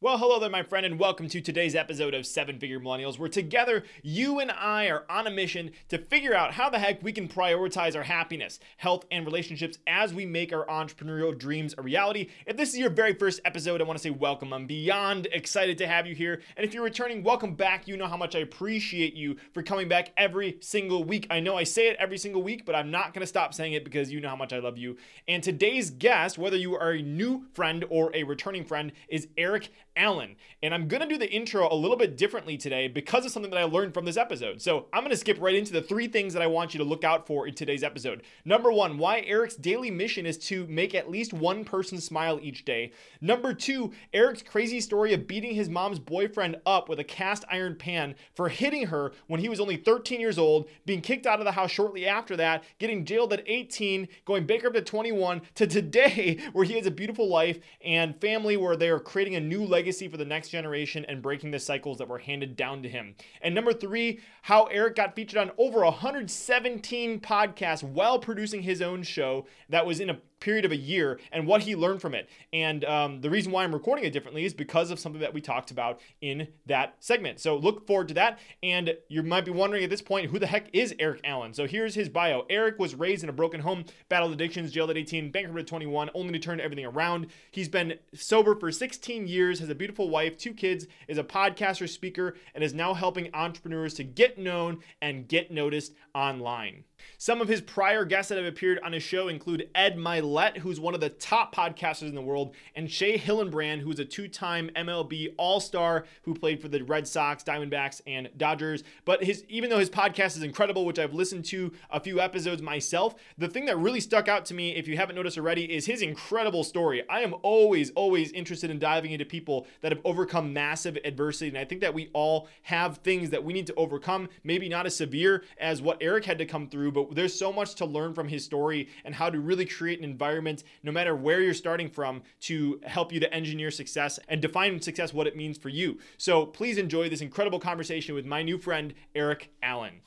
Well, hello there, my friend, and welcome to today's episode of Seven Figure Millennials, where together you and I are on a mission to figure out how the heck we can prioritize our happiness, health, and relationships as we make our entrepreneurial dreams a reality. If this is your very first episode, I want to say welcome. I'm beyond excited to have you here. And if you're returning, welcome back. You know how much I appreciate you for coming back every single week. I know I say it every single week, but I'm not going to stop saying it because you know how much I love you. And today's guest, whether you are a new friend or a returning friend, is Eric Allen. And I'm going to do the intro a little bit differently today because of something that I learned from this episode. So I'm going to skip right into the three things that I want you to look out for in today's episode. Number one, why Eric's daily mission is to make at least one person smile each day. Number two, Eric's crazy story of beating his mom's boyfriend up with a cast iron pan for hitting her when he was only 13 years old, being kicked out of the house shortly after that, getting jailed at 18, going bankrupt at 21, to today where he has a beautiful life and family where they are creating a new legacy legacy for the next generation and breaking the cycles that were handed down to him. And number three, how Eric got featured on over 117 podcasts while producing his own show that was in a period of a year and what he learned from it. And um, the reason why I'm recording it differently is because of something that we talked about in that segment. So look forward to that. And you might be wondering at this point, who the heck is Eric Allen? So here's his bio Eric was raised in a broken home, battled addictions, jailed at 18, bankrupt at 21, only to turn everything around. He's been sober for 16 years, has a beautiful wife, two kids, is a podcaster, speaker, and is now helping entrepreneurs to get known and get noticed online. Some of his prior guests that have appeared on his show include Ed Mylett, who's one of the top podcasters in the world, and Shea Hillenbrand, who's a two time MLB All Star who played for the Red Sox, Diamondbacks, and Dodgers. But his even though his podcast is incredible, which I've listened to a few episodes myself, the thing that really stuck out to me, if you haven't noticed already, is his incredible story. I am always, always interested in diving into people that have overcome massive adversity. And I think that we all have things that we need to overcome, maybe not as severe as what Eric had to come through, but there's so much to learn from his story and how to really create an environment, no matter where you're starting from, to help you to engineer success and define success, what it means for you. So please enjoy this incredible conversation with my new friend, Eric Allen.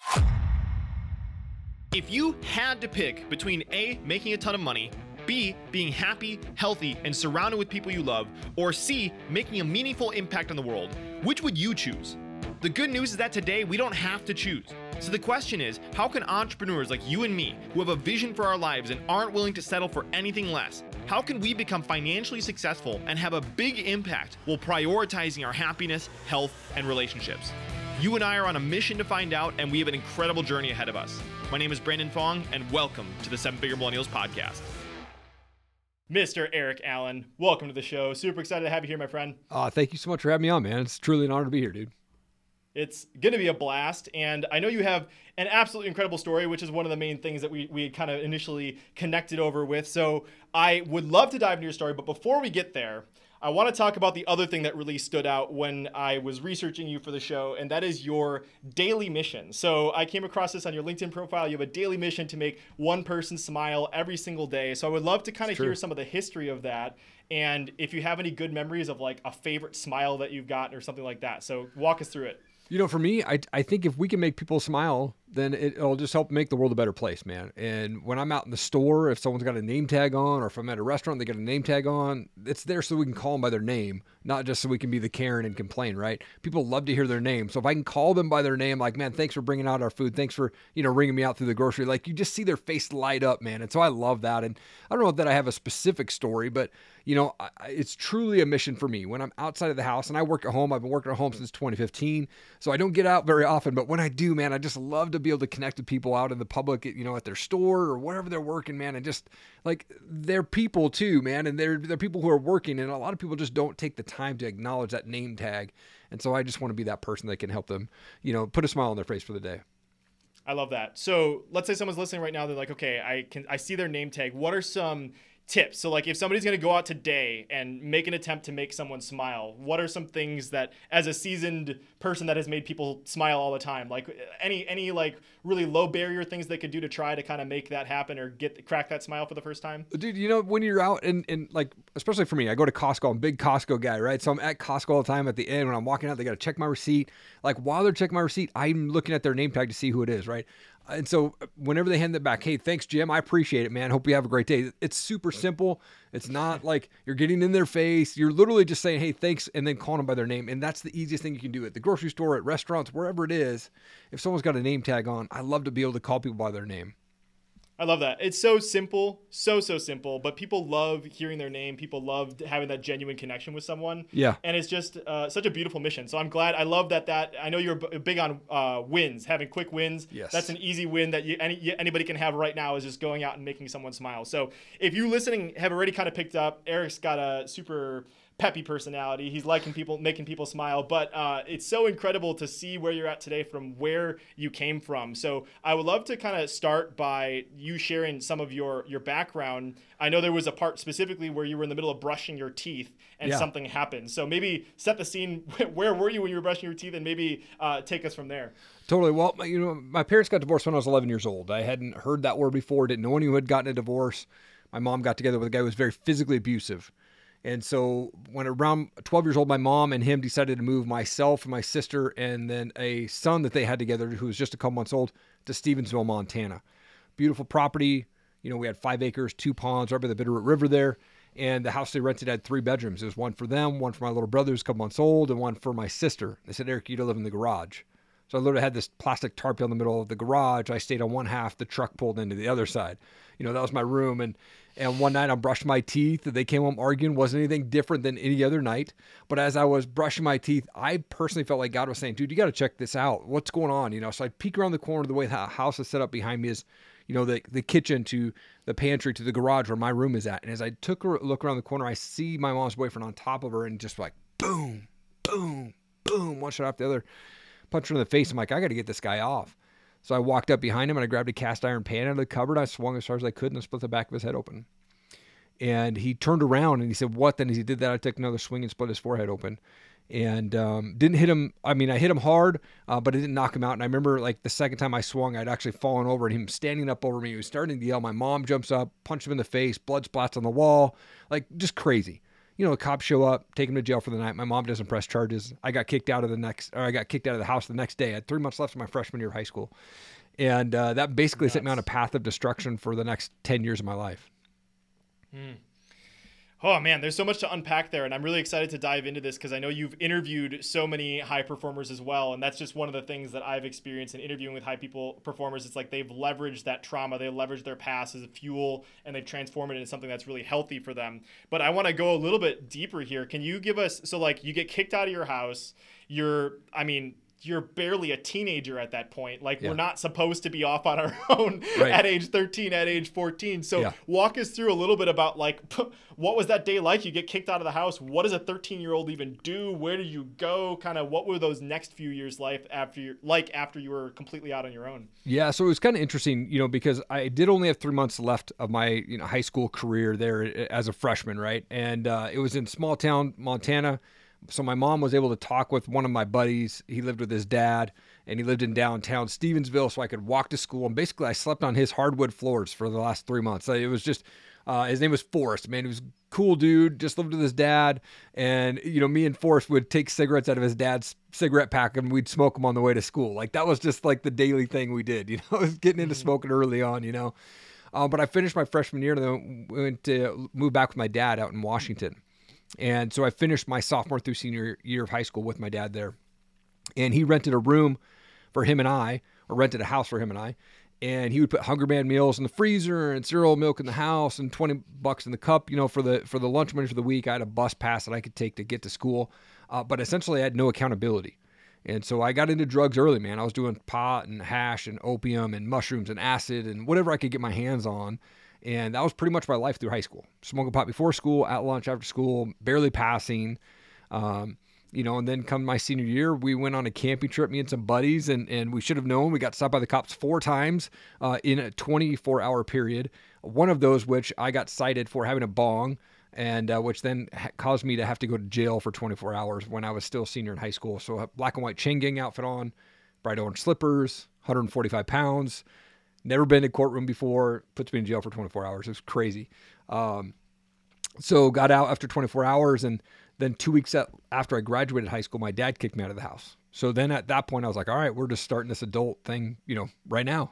If you had to pick between A, making a ton of money, B, being happy, healthy, and surrounded with people you love, or C, making a meaningful impact on the world, which would you choose? The good news is that today we don't have to choose. So the question is how can entrepreneurs like you and me, who have a vision for our lives and aren't willing to settle for anything less, how can we become financially successful and have a big impact while prioritizing our happiness, health, and relationships? You and I are on a mission to find out, and we have an incredible journey ahead of us. My name is Brandon Fong, and welcome to the Seven Figure Millennials Podcast. Mr. Eric Allen, welcome to the show. Super excited to have you here, my friend. Uh, thank you so much for having me on, man. It's truly an honor to be here, dude. It's going to be a blast. And I know you have an absolutely incredible story, which is one of the main things that we, we kind of initially connected over with. So I would love to dive into your story. But before we get there, I want to talk about the other thing that really stood out when I was researching you for the show, and that is your daily mission. So I came across this on your LinkedIn profile. You have a daily mission to make one person smile every single day. So I would love to kind of hear some of the history of that. And if you have any good memories of like a favorite smile that you've gotten or something like that. So walk us through it. You know, for me, I, I think if we can make people smile, then it, will just help make the world a better place, man. And when I'm out in the store, if someone's got a name tag on, or if I'm at a restaurant, they got a name tag on, it's there so we can call them by their name, not just so we can be the Karen and complain, right? People love to hear their name. So if I can call them by their name, like, man, thanks for bringing out our food. Thanks for, you know, ringing me out through the grocery. Like, you just see their face light up, man. And so I love that. And I don't know that I have a specific story, but, you know, I, it's truly a mission for me. When I'm outside of the house and I work at home, I've been working at home since 2015. So I don't get out very often, but when I do, man, I just love to be able to connect with people out in the public, you know, at their store or wherever they're working, man. And just like they're people too, man. And they're, they're people who are working. And a lot of people just don't take the time to acknowledge that name tag. And so I just want to be that person that can help them, you know, put a smile on their face for the day. I love that. So let's say someone's listening right now. They're like, okay, I can, I see their name tag. What are some tips. So like if somebody's going to go out today and make an attempt to make someone smile, what are some things that as a seasoned person that has made people smile all the time, like uh, any any like really low barrier things they could do to try to kind of make that happen or get crack that smile for the first time? Dude, you know when you're out and and like especially for me, I go to Costco. I'm a big Costco guy, right? So I'm at Costco all the time. At the end when I'm walking out, they got to check my receipt. Like while they're checking my receipt, I'm looking at their name tag to see who it is, right? And so uh, whenever they hand it back, hey, thanks, Jim. I appreciate it, man. Hope you have a great day. It's super simple. It's not like you're getting in their face. You're literally just saying, hey, thanks, and then calling them by their name. And that's the easiest thing you can do at the grocery store, at restaurants, wherever it is. If someone's got a name tag on, I love to be able to call people by their name. I love that. It's so simple, so so simple, but people love hearing their name. People love having that genuine connection with someone. Yeah. And it's just uh, such a beautiful mission. So I'm glad. I love that. That I know you're big on uh, wins, having quick wins. Yes. That's an easy win that you, any, anybody can have right now is just going out and making someone smile. So if you listening have already kind of picked up, Eric's got a super peppy personality. He's liking people, making people smile. But uh, it's so incredible to see where you're at today from where you came from. So I would love to kind of start by you sharing some of your your background. I know there was a part specifically where you were in the middle of brushing your teeth and Yeah. something happened. So maybe set the scene. Where were you when you were brushing your teeth, and maybe uh, take us from there. Totally. Well, my- you know, my parents got divorced when I was 11 years old. I hadn't heard that word before. Didn't know anyone who had gotten a divorce. My mom got together with a guy who was very physically abusive. And so when around 12 years old, my mom and him decided to move myself and my sister and then a son that they had together who was just a couple months old to Stevensville, Montana. Beautiful property. You know, we had five acres, two ponds right by the Bitterroot River there. And the house they rented had three bedrooms. There was one for them, one for my little brother who's a couple months old, and one for my sister. They said, Eric, you to live in the garage. So I literally had this plastic tarp in the middle of the garage. I stayed on one half, the truck pulled into the other side. You know, that was my room. And and one night I brushed my teeth. They came home arguing. Wasn't anything different than any other night. But as I was brushing my teeth, I personally felt like God was saying, dude, you got to check this out. What's going on? You know, so I peek around the corner. The way the house is set up behind me is, you know, the, the kitchen to the pantry to the garage where my room is at. And as I took a look around the corner, I see my mom's boyfriend on top of her and just like boom, boom, boom, one shot after the other punched her in the face. I'm like, I got to get this guy off. So I walked up behind him and I grabbed a cast iron pan out of the cupboard. I swung as far as I could and I split the back of his head open. And he turned around and he said, What? Then as he did that, I took another swing and split his forehead open. And um, didn't hit him. I mean, I hit him hard, uh, but it didn't knock him out. And I remember, like, the second time I swung, I'd actually fallen over and him standing up over me. He was starting to yell. My mom jumps up, punched him in the face, blood splats on the wall. Like, just crazy you know, the cops show up, take him to jail for the night. My mom doesn't press charges. I got kicked out of the next, or I got kicked out of the house the next day. I had three months left of my freshman year of high school, and uh, that basically set me on a path of destruction for the next ten years of my life. Oh man, there's so much to unpack there, and I'm really excited to dive into this because I know you've interviewed so many high performers as well, and that's just one of the things that I've experienced in interviewing with high people performers. It's like they've leveraged that trauma, they've leveraged their past as a fuel, and they've transformed it into something that's really healthy for them. But I want to go a little bit deeper here. Can you give us so like you get kicked out of your house? You're, I mean. You're barely a teenager at that point. Like Yeah. we're not supposed to be off on our own Right. at age 13, at age 14. So Yeah. walk us through a little bit about like what was that day like you get kicked out of the house what does a 13 year old even do where do you go kind of what were those next few years life after you like after you were completely out on your own Yeah, so it was kind of interesting, you know, because I did only have three months left of my you know high school career there as a freshman, right? And uh, it was in small town Montana. So my mom was able to talk with one of my buddies. He lived with his dad, and he lived in downtown Stevensville, so I could walk to school. And basically, I slept on his hardwood floors for the last three months. It was just uh, his name was Forrest. Man, he was a cool dude. Just lived with his dad, and you know, me and Forrest would take cigarettes out of his dad's cigarette pack, and we'd smoke them on the way to school. Like that was just like the daily thing we did. You know, I was getting into smoking early on. You know, uh, but I finished my freshman year, and then went to move back with my dad out in Washington. And so I finished my sophomore through senior year of high school with my dad there. And he rented a room for him and I, or rented a house for him and I. And he would put Hungry-Man meals in the freezer and cereal milk in the house and 20 bucks in the cup, you know, for the for the lunch money for the week. I had a bus pass that I could take to get to school. Uh, but essentially I had no accountability. And so I got into drugs early, man. I was doing pot and hash and opium and mushrooms and acid and whatever I could get my hands on. And that was pretty much my life through high school. Smoking pot before school, at lunch, after school, barely passing. Um, you know, and then come my senior year, we went on a camping trip, me and some buddies, and, and we should have known. We got stopped by the cops four times uh, in a 24 hour period. One of those, which I got cited for having a bong, and uh, which then ha- caused me to have to go to jail for 24 hours when I was still senior in high school. So, black and white chain gang outfit on, bright orange slippers, 145 pounds. Never been in a courtroom before. Puts me in jail for 24 hours. It was crazy. Um, so got out after 24 hours and Then two weeks after I graduated high school, my dad kicked me out of the house. So then at that point, I was like, all right, we're just starting this adult thing, you know, right now.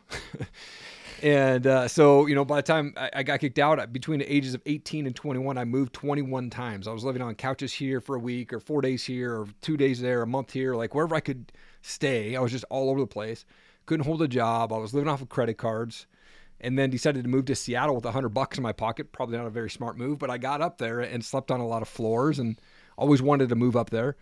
and uh, so, you know, by the time I, I, got kicked out between the ages of 18 and 21, I moved 21 times. I was living on couches here for a week or four days here or two days there, a month here, like wherever I could stay. I was just all over the place. Couldn't hold a job. I was living off of credit cards and then decided to move to Seattle with a hundred bucks in my pocket. Probably not a very smart move, but I got up there and slept on a lot of floors and always wanted to move up there.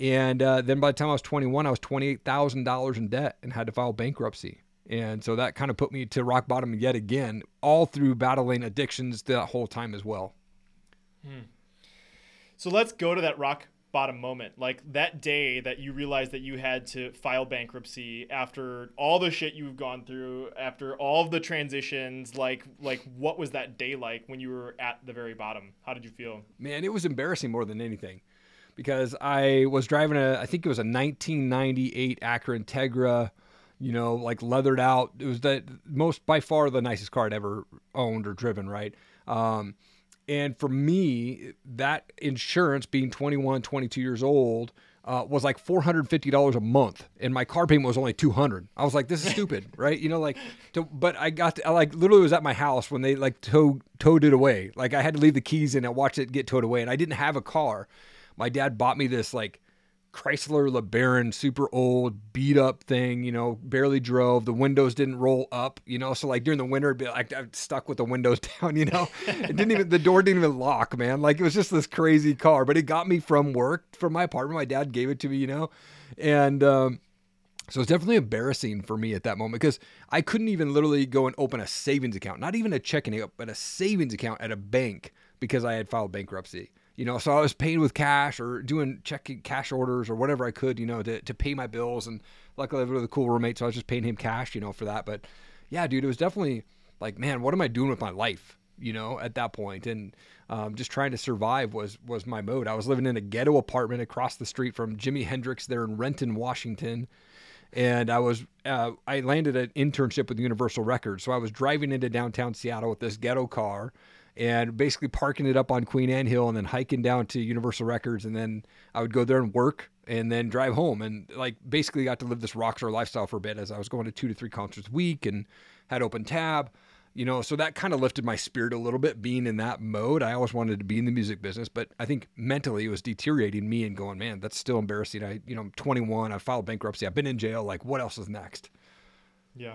And uh, then by the time I was 21, I was $28,000 in debt and had to file bankruptcy. And so that kind of put me to rock bottom yet again, all through battling addictions that whole time as well. Hmm. So let's go to that rock bottom moment like that day that you realized that you had to file bankruptcy after all the shit you've gone through after all the transitions like like what was that day like when you were at the very bottom? How did you feel? Man it was embarrassing more than anything because i was driving a i think it was a 1998 acura integra you know like leathered out. It was the most by far the nicest car i'd ever owned or driven right? Um, and for me, that insurance being 21, 22 years old, uh, was like $450 a month. And my car payment was only 200 i was like this is stupid right? You know like to, but i got to, I like literally was at my house when they like towed towed it away. Like i had to leave the keys in and watch it get towed away. And i didn't have a car. My dad bought me this like Chrysler LeBaron, super old, beat up thing, you know, barely drove. The windows didn't roll up, you know. So like during the winter, be like I'm stuck with the windows down, you know. It didn't even the door didn't even lock, man. Like it was just this crazy car, but it got me from work from my apartment. My dad gave it to me, you know, and um, so it's definitely embarrassing for me at that moment because I couldn't even literally go and open a savings account, not even a checking account, but a savings account at a bank because I had filed bankruptcy you know so i was paying with cash or doing checking cash orders or whatever i could you know to, to pay my bills. And luckily i have a cool roommate so i was just paying him cash you know for that. But yeah dude it was definitely like man what am i doing with my life you know at that point? And um, just trying to survive was was my mode. I was living in a ghetto apartment across the street from jimi hendrix there in renton washington. And I was uh, I landed an internship with Universal Records, so I was driving into downtown Seattle with this ghetto car, and basically parking it up on Queen Anne Hill and then hiking down to Universal Records. And then I would go there and work and then drive home. And like basically got to live this rockstar lifestyle for a bit as I was going to two to three concerts a week and had open tab. You know, so that kind of lifted my spirit a little bit being in that mode. I always wanted to be in the music business, but I think mentally it was deteriorating me and going, man, that's still embarrassing. I, you know, I'm 21, I filed bankruptcy, I've been in jail. Like, what else is next? Yeah.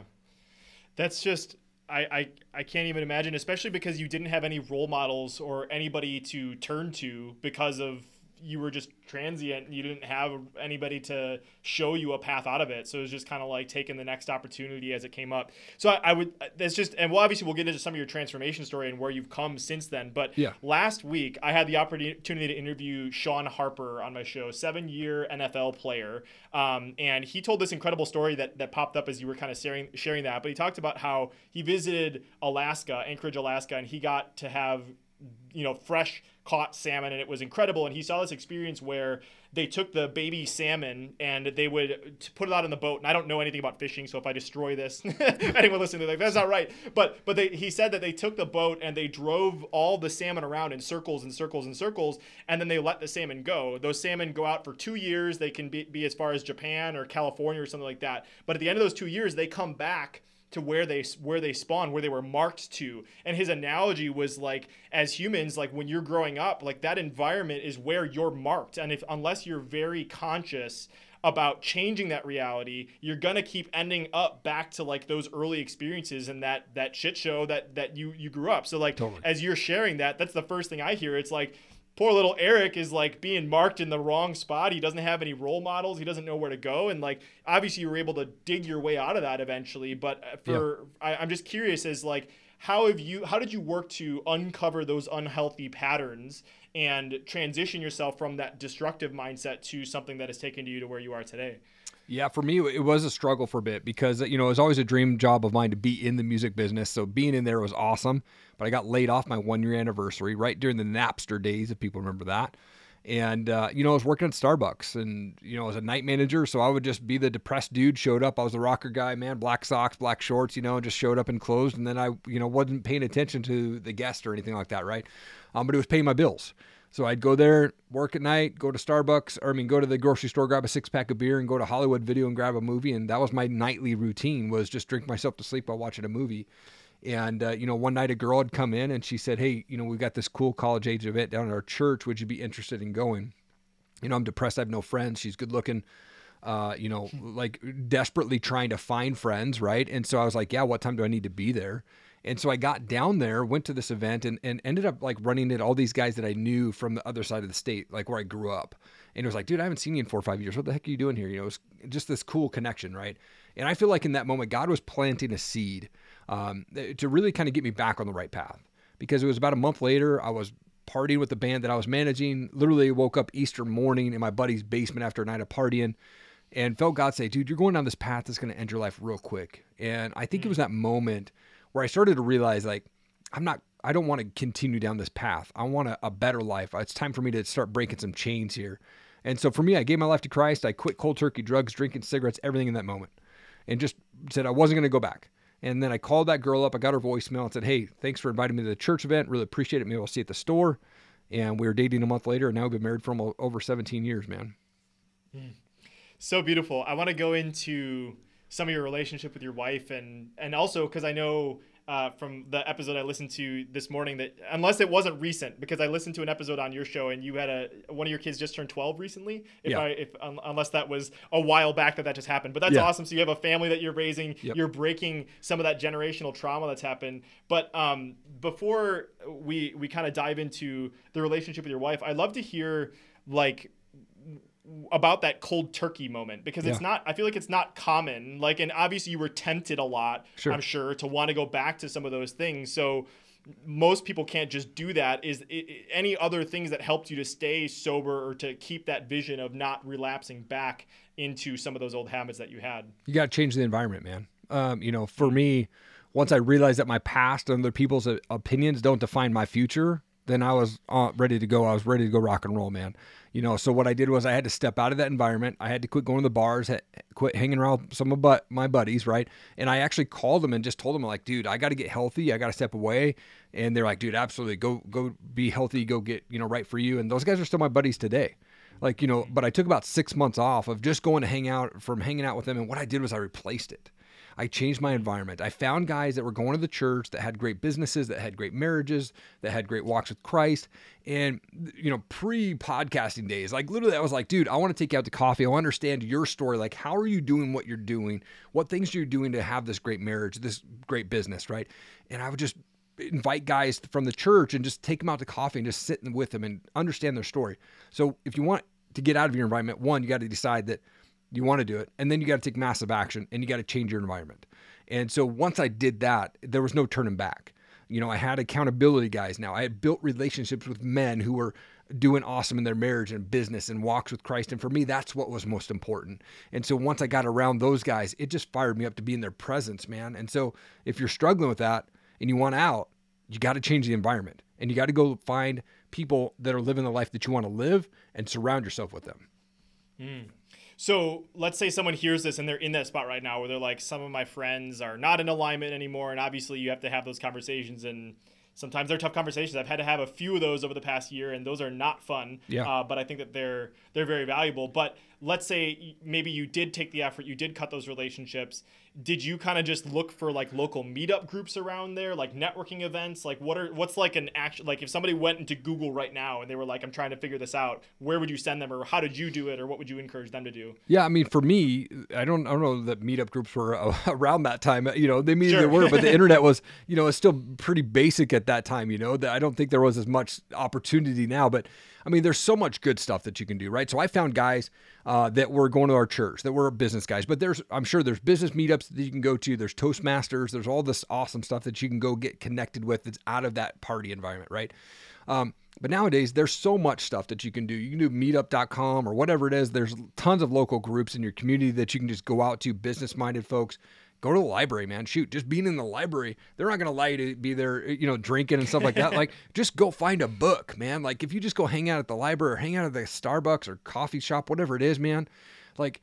That's just I, I, I can't even imagine, especially because you didn't have any role models or anybody to turn to because of you were just transient and you didn't have anybody to show you a path out of it. So it was just kind of like taking the next opportunity as it came up. So I, I would, that's just, and well, obviously we'll get into some of your transformation story and where you've come since then. But yeah. last week I had the opportunity to interview Sean Harper on my show, seven year NFL player. Um, and he told this incredible story that, that popped up as you were kind of sharing, sharing that. But he talked about how he visited Alaska, Anchorage, Alaska, and he got to have you know fresh caught salmon and it was incredible. And he saw this experience where they took the baby salmon and they would put it out in the boat. And i don't know anything about fishing so if i destroy this anyone listening like that's not right. But but they, he said that they took the boat and they drove all the salmon around in circles and circles and circles and then they let the salmon go. Those salmon go out for two years. They can be, be as far as japan or california or something like that. But at the end of those two years they come back to where they where they spawn where they were marked to. And his analogy was like as humans like when you're growing up like that environment is where you're marked. And if unless you're very conscious about changing that reality you're gonna keep ending up back to like those early experiences and that that shit show that that you you grew up. So like totally. as you're sharing that that's the first thing i hear. It's like poor little Eric is like being marked in the wrong spot. He doesn't have any role models. He doesn't know where to go. And like, obviously, you were able to dig your way out of that eventually. But uh, for, yeah. I, I'm just curious as like, how have you, how did you work to uncover those unhealthy patterns and transition yourself from that destructive mindset to something that has taken you to where you are today? Yeah, for me, it was a struggle for a bit because, you know, it was always a dream job of mine to be in the music business. So being in there was awesome. But I got laid off my one year anniversary right during the Napster days, if people remember that. And, uh, you know, I was working at Starbucks and, you know, as a night manager. So I would just be the depressed dude, showed up. I was the rocker guy, man, black socks, black shorts, you know, just showed up and closed. And then I, you know, wasn't paying attention to the guest or anything like that, right? Um, but it was paying my bills. So I'd go there, work at night, go to Starbucks, or I mean, go to the grocery store, grab a six pack of beer, and go to Hollywood Video and grab a movie. And that was my nightly routine: was just drink myself to sleep while watching a movie. And uh, you know, one night a girl had come in and she said, "Hey, you know, we got this cool college age event down at our church. Would you be interested in going?" You know, I'm depressed. I have no friends. She's good looking. Uh, you know, like desperately trying to find friends, right? And so I was like, "Yeah, what time do I need to be there?" And so I got down there, went to this event, and, and ended up like running into all these guys that I knew from the other side of the state, like where I grew up. And it was like, dude, I haven't seen you in four or five years. What the heck are you doing here? You know, it was just this cool connection, right? And I feel like in that moment, God was planting a seed um, to really kind of get me back on the right path. Because it was about a month later, I was partying with the band that I was managing. Literally woke up Easter morning in my buddy's basement after a night of partying and felt God say, dude, you're going down this path that's going to end your life real quick. And I think mm. it was that moment where I started to realize like I'm not I don't want to continue down this path. I want a, a, better life. It's time for me to start breaking some chains here. And so for me, I gave my life to Christ. I quit cold turkey, drugs, drinking, cigarettes, everything in that moment, and just said I wasn't going to go back. And then I called that girl up. I got her voicemail and said, "Hey, thanks for inviting me to the church event. Really appreciate it. Maybe I'll see you at the store." And we were dating a month later, and now we've been married for over 17 years, man. Mm. So beautiful. I want to go into some of your relationship with your wife and and also because I know uh, from the episode I listened to this morning that unless it wasn't recent because I listened to an episode on your show and you had a one of your kids just turned 12 recently if yeah. I if um, unless that was a while back that that just happened but that's yeah. awesome so you have a family that you're raising yep. you're breaking some of that generational trauma that's happened but um, before we we kind of dive into the relationship with your wife I'd love to hear like about that cold turkey moment because yeah. it's not i feel like it's not common like and obviously you were tempted a lot sure. i'm sure to want to go back to some of those things so most people can't just do that. Is it, any other things that helped you to stay sober or to keep that vision of not relapsing back into some of those old habits that you had? You got to change the environment man. Um, you know for me once i realized that my past and other people's opinions don't define my future then i was uh, ready to go. I was ready to go rock and roll man you know, so what I did was I had to step out of that environment. I had to quit going to the bars, quit hanging around some of my buddies, right? And I actually called them and just told them like, dude, I got to get healthy. I got to step away. And they're like, dude, absolutely, go go be healthy, go get you know right for you. And those guys are still my buddies today. Like you know, but I took about six months off of just going to hang out from hanging out with them. And what I did was I replaced it. I changed my environment. I found guys that were going to the church that had great businesses, that had great marriages, that had great walks with Christ. And, you know, pre podcasting days, like literally, I was like, dude, I want to take you out to coffee. I want to understand your story. Like, how are you doing what you're doing? What things are you doing to have this great marriage, this great business, right? And I would just invite guys from the church and just take them out to coffee and just sit with them and understand their story. So if you want to get out of your environment, one, you got to decide that you want to do it. And then you got to take massive action and you got to change your environment. And so once I did that, there was no turning back. You know, I had accountability guys now. I had built relationships with men who were doing awesome in their marriage and business and walks with Christ. And for me, that's what was most important. And so once I got around those guys, it just fired me up to be in their presence, man. And so if you're struggling with that and you want out, you got to change the environment and you got to go find people that are living the life that you want to live and surround yourself with them. Mm. So let's say someone hears this and they're in that spot right now where they're like, some of my friends are not in alignment anymore. And obviously, you have to have those conversations. And sometimes they're tough conversations. I've had to have a few of those over the past year, and those are not fun. Yeah. Uh, but I think that they're they're very valuable. But let's say maybe you did take the effort, you did cut those relationships, did you kind of just look for like local meetup groups around there like networking events like what are what's like an action like if somebody went into google right now and they were like i'm trying to figure this out where would you send them or how did you do it or what would you encourage them to do yeah i mean for me i don't i don't know that meetup groups were around that time you know they maybe sure. they were but the internet was you know it's still pretty basic at that time you know that i don't think there was as much opportunity now but I mean, there's so much good stuff that you can do, right? So I found guys uh, that were going to our church that were business guys, but there's, I'm sure there's business meetups that you can go to. There's Toastmasters. There's all this awesome stuff that you can go get connected with that's out of that party environment, right? Um, but nowadays, there's so much stuff that you can do. You can do meetup.com or whatever it is. There's tons of local groups in your community that you can just go out to, business minded folks. Go to the library, man. Shoot, just being in the library, they're not going to allow you to be there, you know, drinking and stuff like that. like, just go find a book, man. Like, if you just go hang out at the library or hang out at the Starbucks or coffee shop, whatever it is, man, like,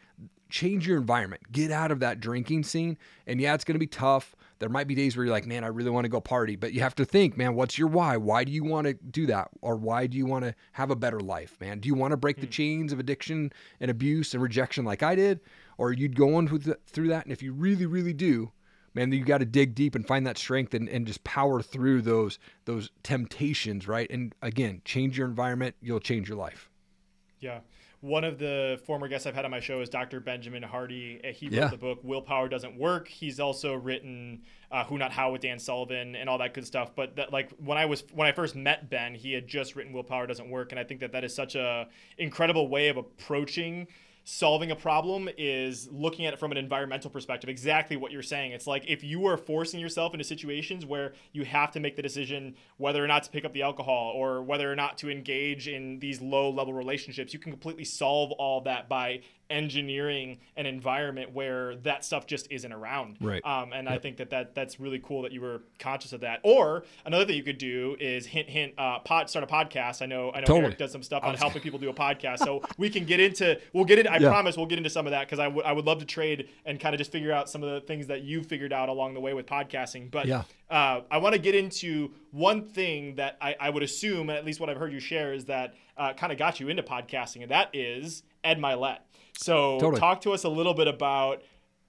change your environment. Get out of that drinking scene. And yeah, it's going to be tough. There might be days where you're like, man, I really want to go party, but you have to think, man, what's your why? Why do you want to do that? Or why do you want to have a better life, man? Do you want to break the hmm. chains of addiction and abuse and rejection like I did? Or you going with through that? And if you really, really do, man, you got to dig deep and find that strength and, and just power through those those temptations, right? And again, change your environment, you'll change your life. Yeah one of the former guests I've had on my show is Dr. Benjamin Hardy. Uh, he wrote Yeah. the book Willpower Doesn't Work. He's also written uh, Who Not How with Dan Sullivan and all that good stuff. But that, like when I was when I first met Ben, he had just written Willpower Doesn't Work, and I think that that is such a incredible way of approaching solving a problem is looking at it from an environmental perspective. Exactly what you're saying. It's like if you are forcing yourself into situations where you have to make the decision whether or not to pick up the alcohol or whether or not to engage in these low level relationships you can completely solve all that by engineering an environment where that stuff just isn't around Right. um, and I think that, that that's really cool that you were conscious of that. Or another thing you could do is hint, hint, uh, pod, start a podcast. I know, I know Totally. Eric does some stuff on helping people do a podcast. So we can get into, we'll get into, I Yeah. promise we'll get into some of that because I would I would love to trade and kind of just figure out some of the things that you figured out along the way with podcasting. But Yeah. uh, I want to get into one thing that I, I would assume, at least what I've heard you share, is that uh, kind of got you into podcasting, and that is Ed Mylett. So Totally. talk to us a little bit about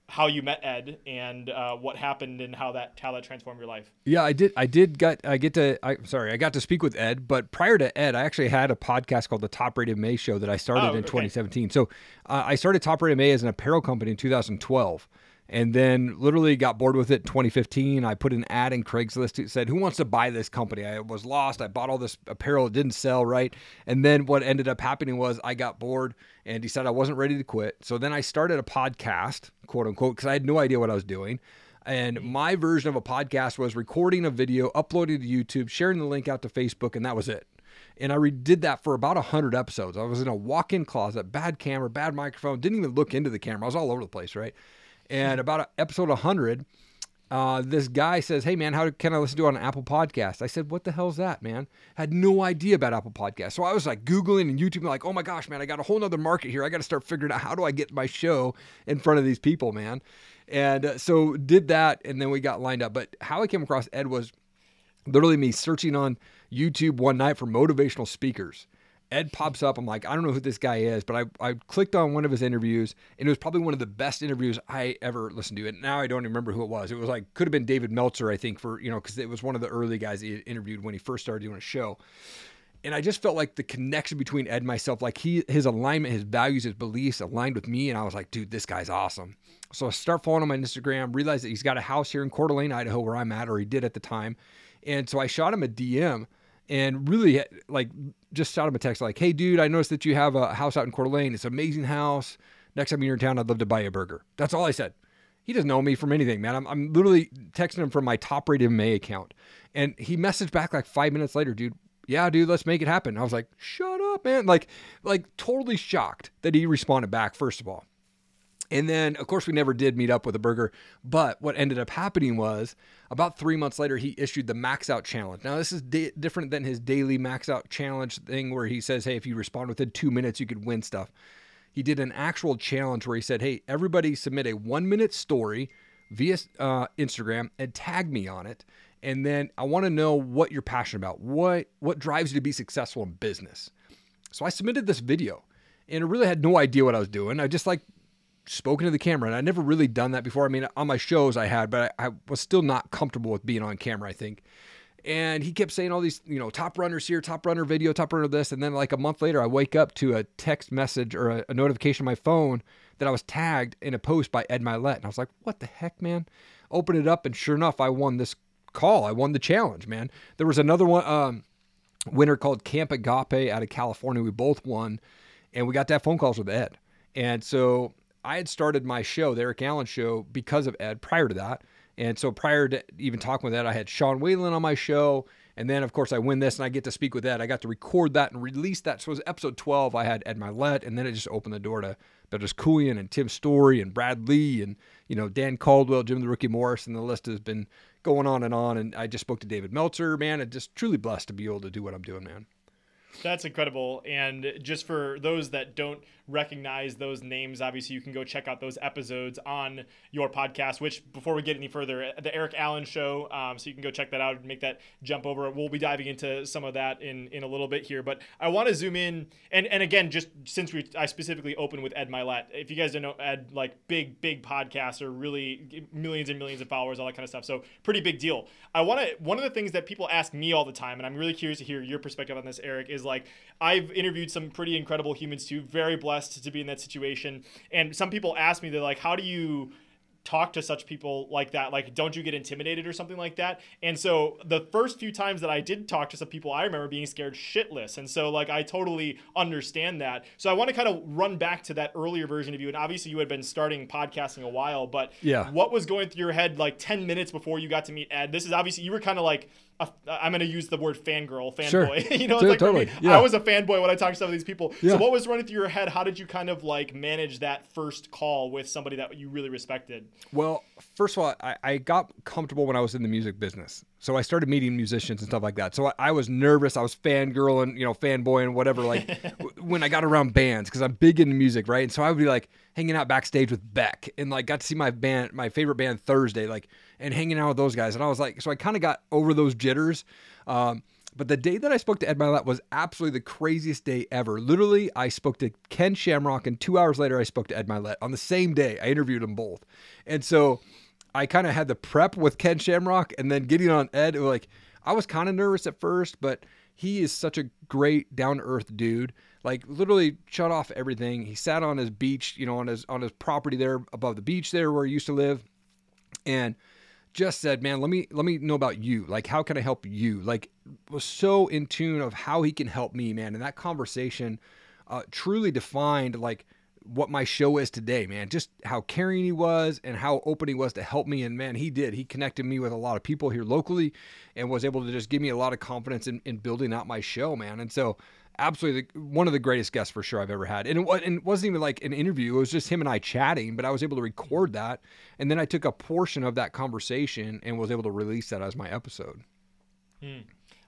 how you met Ed and uh, what happened and how that how that transformed your life. Yeah, I did. I did get. I get to. I sorry, I got to speak with Ed. But prior to Ed, I actually had a podcast called the Top Rated May Show that I started Oh, in okay. 2017. So uh, I started Top Rated May as an apparel company in 2012, and then literally got bored with it. in 2015, I put an ad in Craigslist that said, "Who wants to buy this company?" I was lost. I bought all this apparel. It didn't sell right. And then what ended up happening was I got bored and decided I wasn't ready to quit. So then I started a podcast, quote unquote, because I had no idea what I was doing. And mm-hmm. my version of a podcast was recording a video, uploading to YouTube, sharing the link out to Facebook, and that was it. And I re- did that for about 100 episodes. I was in a walk in closet, bad camera, bad microphone, didn't even look into the camera. I was all over the place, right? And about episode 100, uh, this guy says, Hey, man, how can I listen to it on Apple podcast? I said, What the hell's that, man? Had no idea about Apple Podcast. So I was like Googling and YouTube, like, Oh my gosh, man, I got a whole nother market here. I got to start figuring out how do I get my show in front of these people, man. And uh, so did that. And then we got lined up. But how I came across Ed was literally me searching on YouTube one night for motivational speakers. Ed pops up. I'm like, I don't know who this guy is, but I, I clicked on one of his interviews, and it was probably one of the best interviews I ever listened to. And now I don't remember who it was. It was like could have been David Meltzer, I think, for you know, because it was one of the early guys he interviewed when he first started doing a show. And I just felt like the connection between Ed and myself, like he, his alignment, his values, his beliefs aligned with me. And I was like, dude, this guy's awesome. So I start following him on Instagram, realize that he's got a house here in Coeur d'Alene, Idaho, where I'm at, or he did at the time. And so I shot him a DM and really like just shot him a text like, hey, dude, I noticed that you have a house out in Coeur d'Alene. It's an amazing house. Next time you're in town, I'd love to buy you a burger. That's all I said. He doesn't know me from anything, man. I'm, I'm literally texting him from my top rated May account. And he messaged back like five minutes later, dude. Yeah, dude, let's make it happen. I was like, shut up, man. Like, like totally shocked that he responded back, first of all. And then, of course, we never did meet up with a burger. But what ended up happening was about three months later, he issued the Max Out Challenge. Now, this is different than his daily Max Out Challenge thing where he says, hey, if you respond within two minutes, you could win stuff. He did an actual challenge where he said, hey, everybody submit a one minute story via uh, Instagram and tag me on it. And then I want to know what you're passionate about. What what drives you to be successful in business? So I submitted this video and I really had no idea what I was doing. I just like spoken to the camera and I'd never really done that before. I mean, on my shows I had, but I, I was still not comfortable with being on camera, I think. And he kept saying all these, you know, top runners here, top runner video, top runner this. And then like a month later, I wake up to a text message or a, a notification on my phone that I was tagged in a post by Ed Mylett. And I was like, what the heck, man? Open it up. And sure enough, I won this call. I won the challenge, man. There was another one, um, winner called Camp Agape out of California. We both won, and we got to have phone calls with Ed. And so I had started my show, the Eric Allen Show, because of Ed prior to that. And so prior to even talking with Ed, I had Sean Whalen on my show, And then, of course, I win this and I get to speak with Ed. I got to record that and release that. So it was episode 12. I had Ed Mylett, and then it just opened the door to Betters Koulian and Tim Storey and Brad Lea and, you know, Dan Caldwell, Jim the Rookie Morris, and the list has been going on and on. And I just spoke to David Meltzer, man, and just truly blessed to be able to do what I'm doing, man. That's incredible. And just for those that don't recognize those names, obviously you can go check out those episodes on your podcast. Which, before we get any further, the Eric Allen Show. Um, so you can go check that out and make that jump over. We'll be diving into some of that in in a little bit here. But I want to zoom in and and again, just since we I specifically opened with Ed Mylett. If you guys don't know Ed, like big big podcaster, really millions and millions of followers, all that kind of stuff. So pretty big deal. I want to. One of the things that people ask me all the time, and I'm really curious to hear your perspective on this, Eric, is like I've interviewed some pretty incredible humans too. Very blessed to be in that situation. And some people ask me, they're like, how do you talk to such people like that? Like don't you get intimidated or something like that? And so the first few times that i did talk to some people i remember being scared shitless. And so like i totally understand that. So i want to kind of run back to that earlier version of you. And obviously you had been starting podcasting a while but yeah. what was going through your head like 10 minutes before you got to meet ed? This is obviously you were kind of like i am going to use the word fangirl, fanboy. Sure. you know, it's like totally. Yeah. I was a fanboy when I talked to some of these people. Yeah. So what was running through your head? How did you kind of like manage that first call with somebody that you really respected? Well, first of all, I, I got comfortable when I was in the music business. So I started meeting musicians and stuff like that. So I, I was nervous. I was fangirling, you know, fanboy and whatever. Like when I got around bands, because I'm big into music, right? And so I would be like hanging out backstage with Beck, and like got to see my band, my favorite band Thursday, like and hanging out with those guys. And I was like, so I kind of got over those jitters. Um, but the day that I spoke to Ed Mylett was absolutely the craziest day ever. Literally, I spoke to Ken Shamrock, and two hours later, I spoke to Ed Mylett on the same day. I interviewed them both, and so I kind of had the prep with Ken Shamrock, and then getting on Ed. like I was kind of nervous at first, but he is such a great down to earth dude. Like literally shut off everything. He sat on his beach, you know, on his on his property there above the beach there where he used to live, and just said, "Man, let me let me know about you. Like, how can I help you?" Like, was so in tune of how he can help me, man. And that conversation uh, truly defined like what my show is today, man. Just how caring he was and how open he was to help me. And man, he did. He connected me with a lot of people here locally and was able to just give me a lot of confidence in, in building out my show, man. And so absolutely the, one of the greatest guests for sure I've ever had. And it, and it wasn't even like an interview; it was just him and I chatting. But I was able to record that, and then I took a portion of that conversation and was able to release that as my episode. Hmm.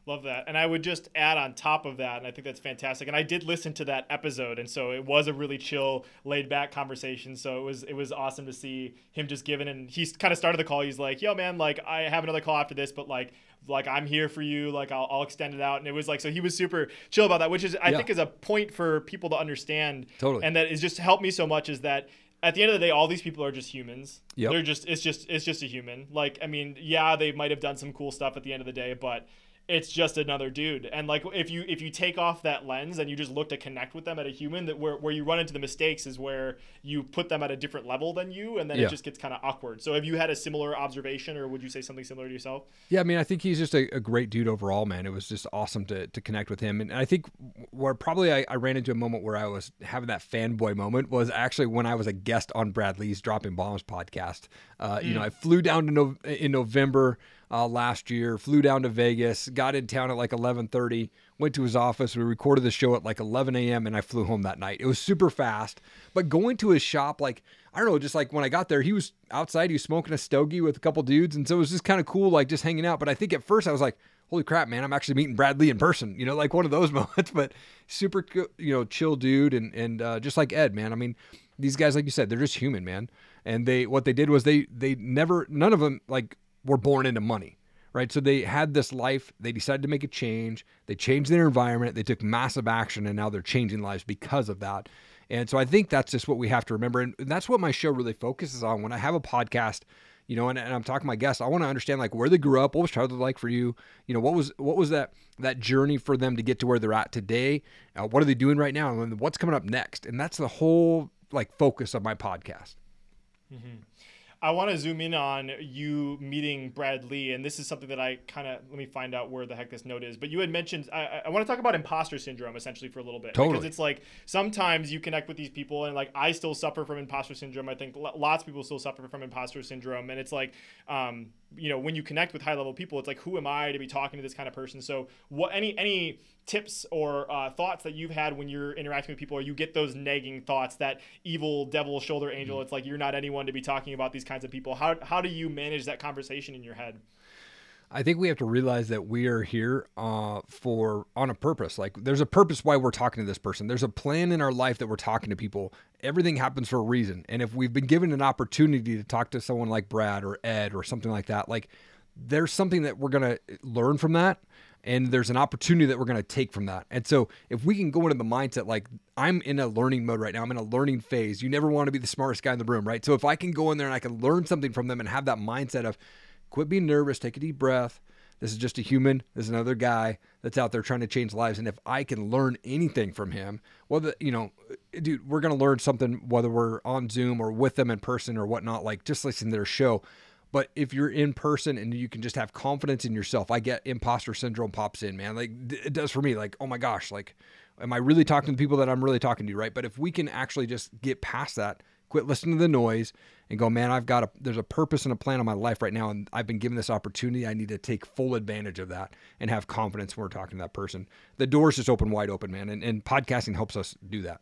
Love that. And I would just add on top of that, and I think that's fantastic. And I did listen to that episode, and so it was a really chill, laid back conversation. So it was it was awesome to see him just giving and he kind of started the call. He's like, yo man, like I have another call after this, but like like I'm here for you, like I'll, I'll extend it out. And it was like so he was super chill about that, which is I yeah. think is a point for people to understand. Totally. And that is just helped me so much is that at the end of the day, all these people are just humans. Yep. They're just it's just it's just a human. Like I mean, yeah, they might have done some cool stuff at the end of the day, but it's just another dude and like if you if you take off that lens and you just look to connect with them at a human that where, where you run into the mistakes is where you put them at a different level than you and then yeah. it just gets kind of awkward so have you had a similar observation or would you say something similar to yourself yeah i mean i think he's just a, a great dude overall man it was just awesome to, to connect with him and i think where probably I, I ran into a moment where i was having that fanboy moment was actually when i was a guest on brad lea's dropping bombs podcast uh, mm. you know mm. i flew down to no- in november uh, last year. Flew down to Vegas, got in town at like 11:30, went to his office. We recorded the show at like 11 a.m. and I flew home that night. It was super fast, but going to his shop, like I don't know, just like when I got there, he was outside. He was smoking a stogie with a couple dudes, and so it was just kind of cool, like just hanging out. But I think at first I was like, "Holy crap, man! I'm actually meeting Brad Lea in person." You know, like one of those moments. But super, you know, chill dude, and and uh, just like Ed, man. I mean, these guys, like you said, they're just human, man. And they what they did was they they never none of them like were born into money right? So they had this life, they decided to make a change, they changed their environment, they took massive action, and now they're changing lives because of that. And so I think that's just what we have to remember. And that's what my show really focuses on. When I have a podcast, you know, and, and I'm talking to my guests, I want to understand like where they grew up, what was childhood like for you, you know, what was what was that that journey for them to get to where they're at today, uh, what are they doing right now, and what's coming up next, and that's the whole like focus of my podcast. Mm-hmm. I want to zoom in on you meeting Brad Lea, and this is something that I kind of let me find out where the heck this note is. But you had mentioned I, I want to talk about imposter syndrome essentially for a little bit totally. because it's like sometimes you connect with these people, and like I still suffer from imposter syndrome. I think lots of people still suffer from imposter syndrome, and it's like. Um, you know when you connect with high level people it's like who am i to be talking to this kind of person? So what any any tips or uh, thoughts that you've had when you're interacting with people or you get those nagging thoughts that evil devil shoulder angel mm-hmm. it's like you're not anyone to be talking about these kinds of people. How, how do you manage that conversation in your head I think we have to realize that we are here uh, for on a purpose. Like there's a purpose why we're talking to this person. There's a plan in our life that we're talking to people. Everything happens for a reason. And if we've been given an opportunity to talk to someone like Brad or Ed or something like that, like there's something that we're gonna learn from that. And there's an opportunity that we're to take from that. And so, if we can go into the mindset like I'm in a learning mode right now, I'm in a learning phase. You never want to be the smartest guy in the room, right? So, if I can go in there and I can learn something from them and have that mindset of, Quit being nervous. Take a deep breath. This is just a human. This is another guy that's out there trying to change lives. And if I can learn anything from him, well, you know, dude, we're going to learn something whether we're on Zoom or with them in person or whatnot, like just listen to their show. But if you're in person and you can just have confidence in yourself, I get imposter syndrome pops in, man. Like it does for me. Like, oh my gosh, like, am I really talking to people that I'm really talking to, right? But if we can actually just get past that quit listening to the noise and go, man, I've got a there's a purpose and a plan on my life right now, and I've been given this opportunity. I need to take full advantage of that and have confidence when we're talking to that person. The door's just open wide open, man, and, and podcasting helps us do that.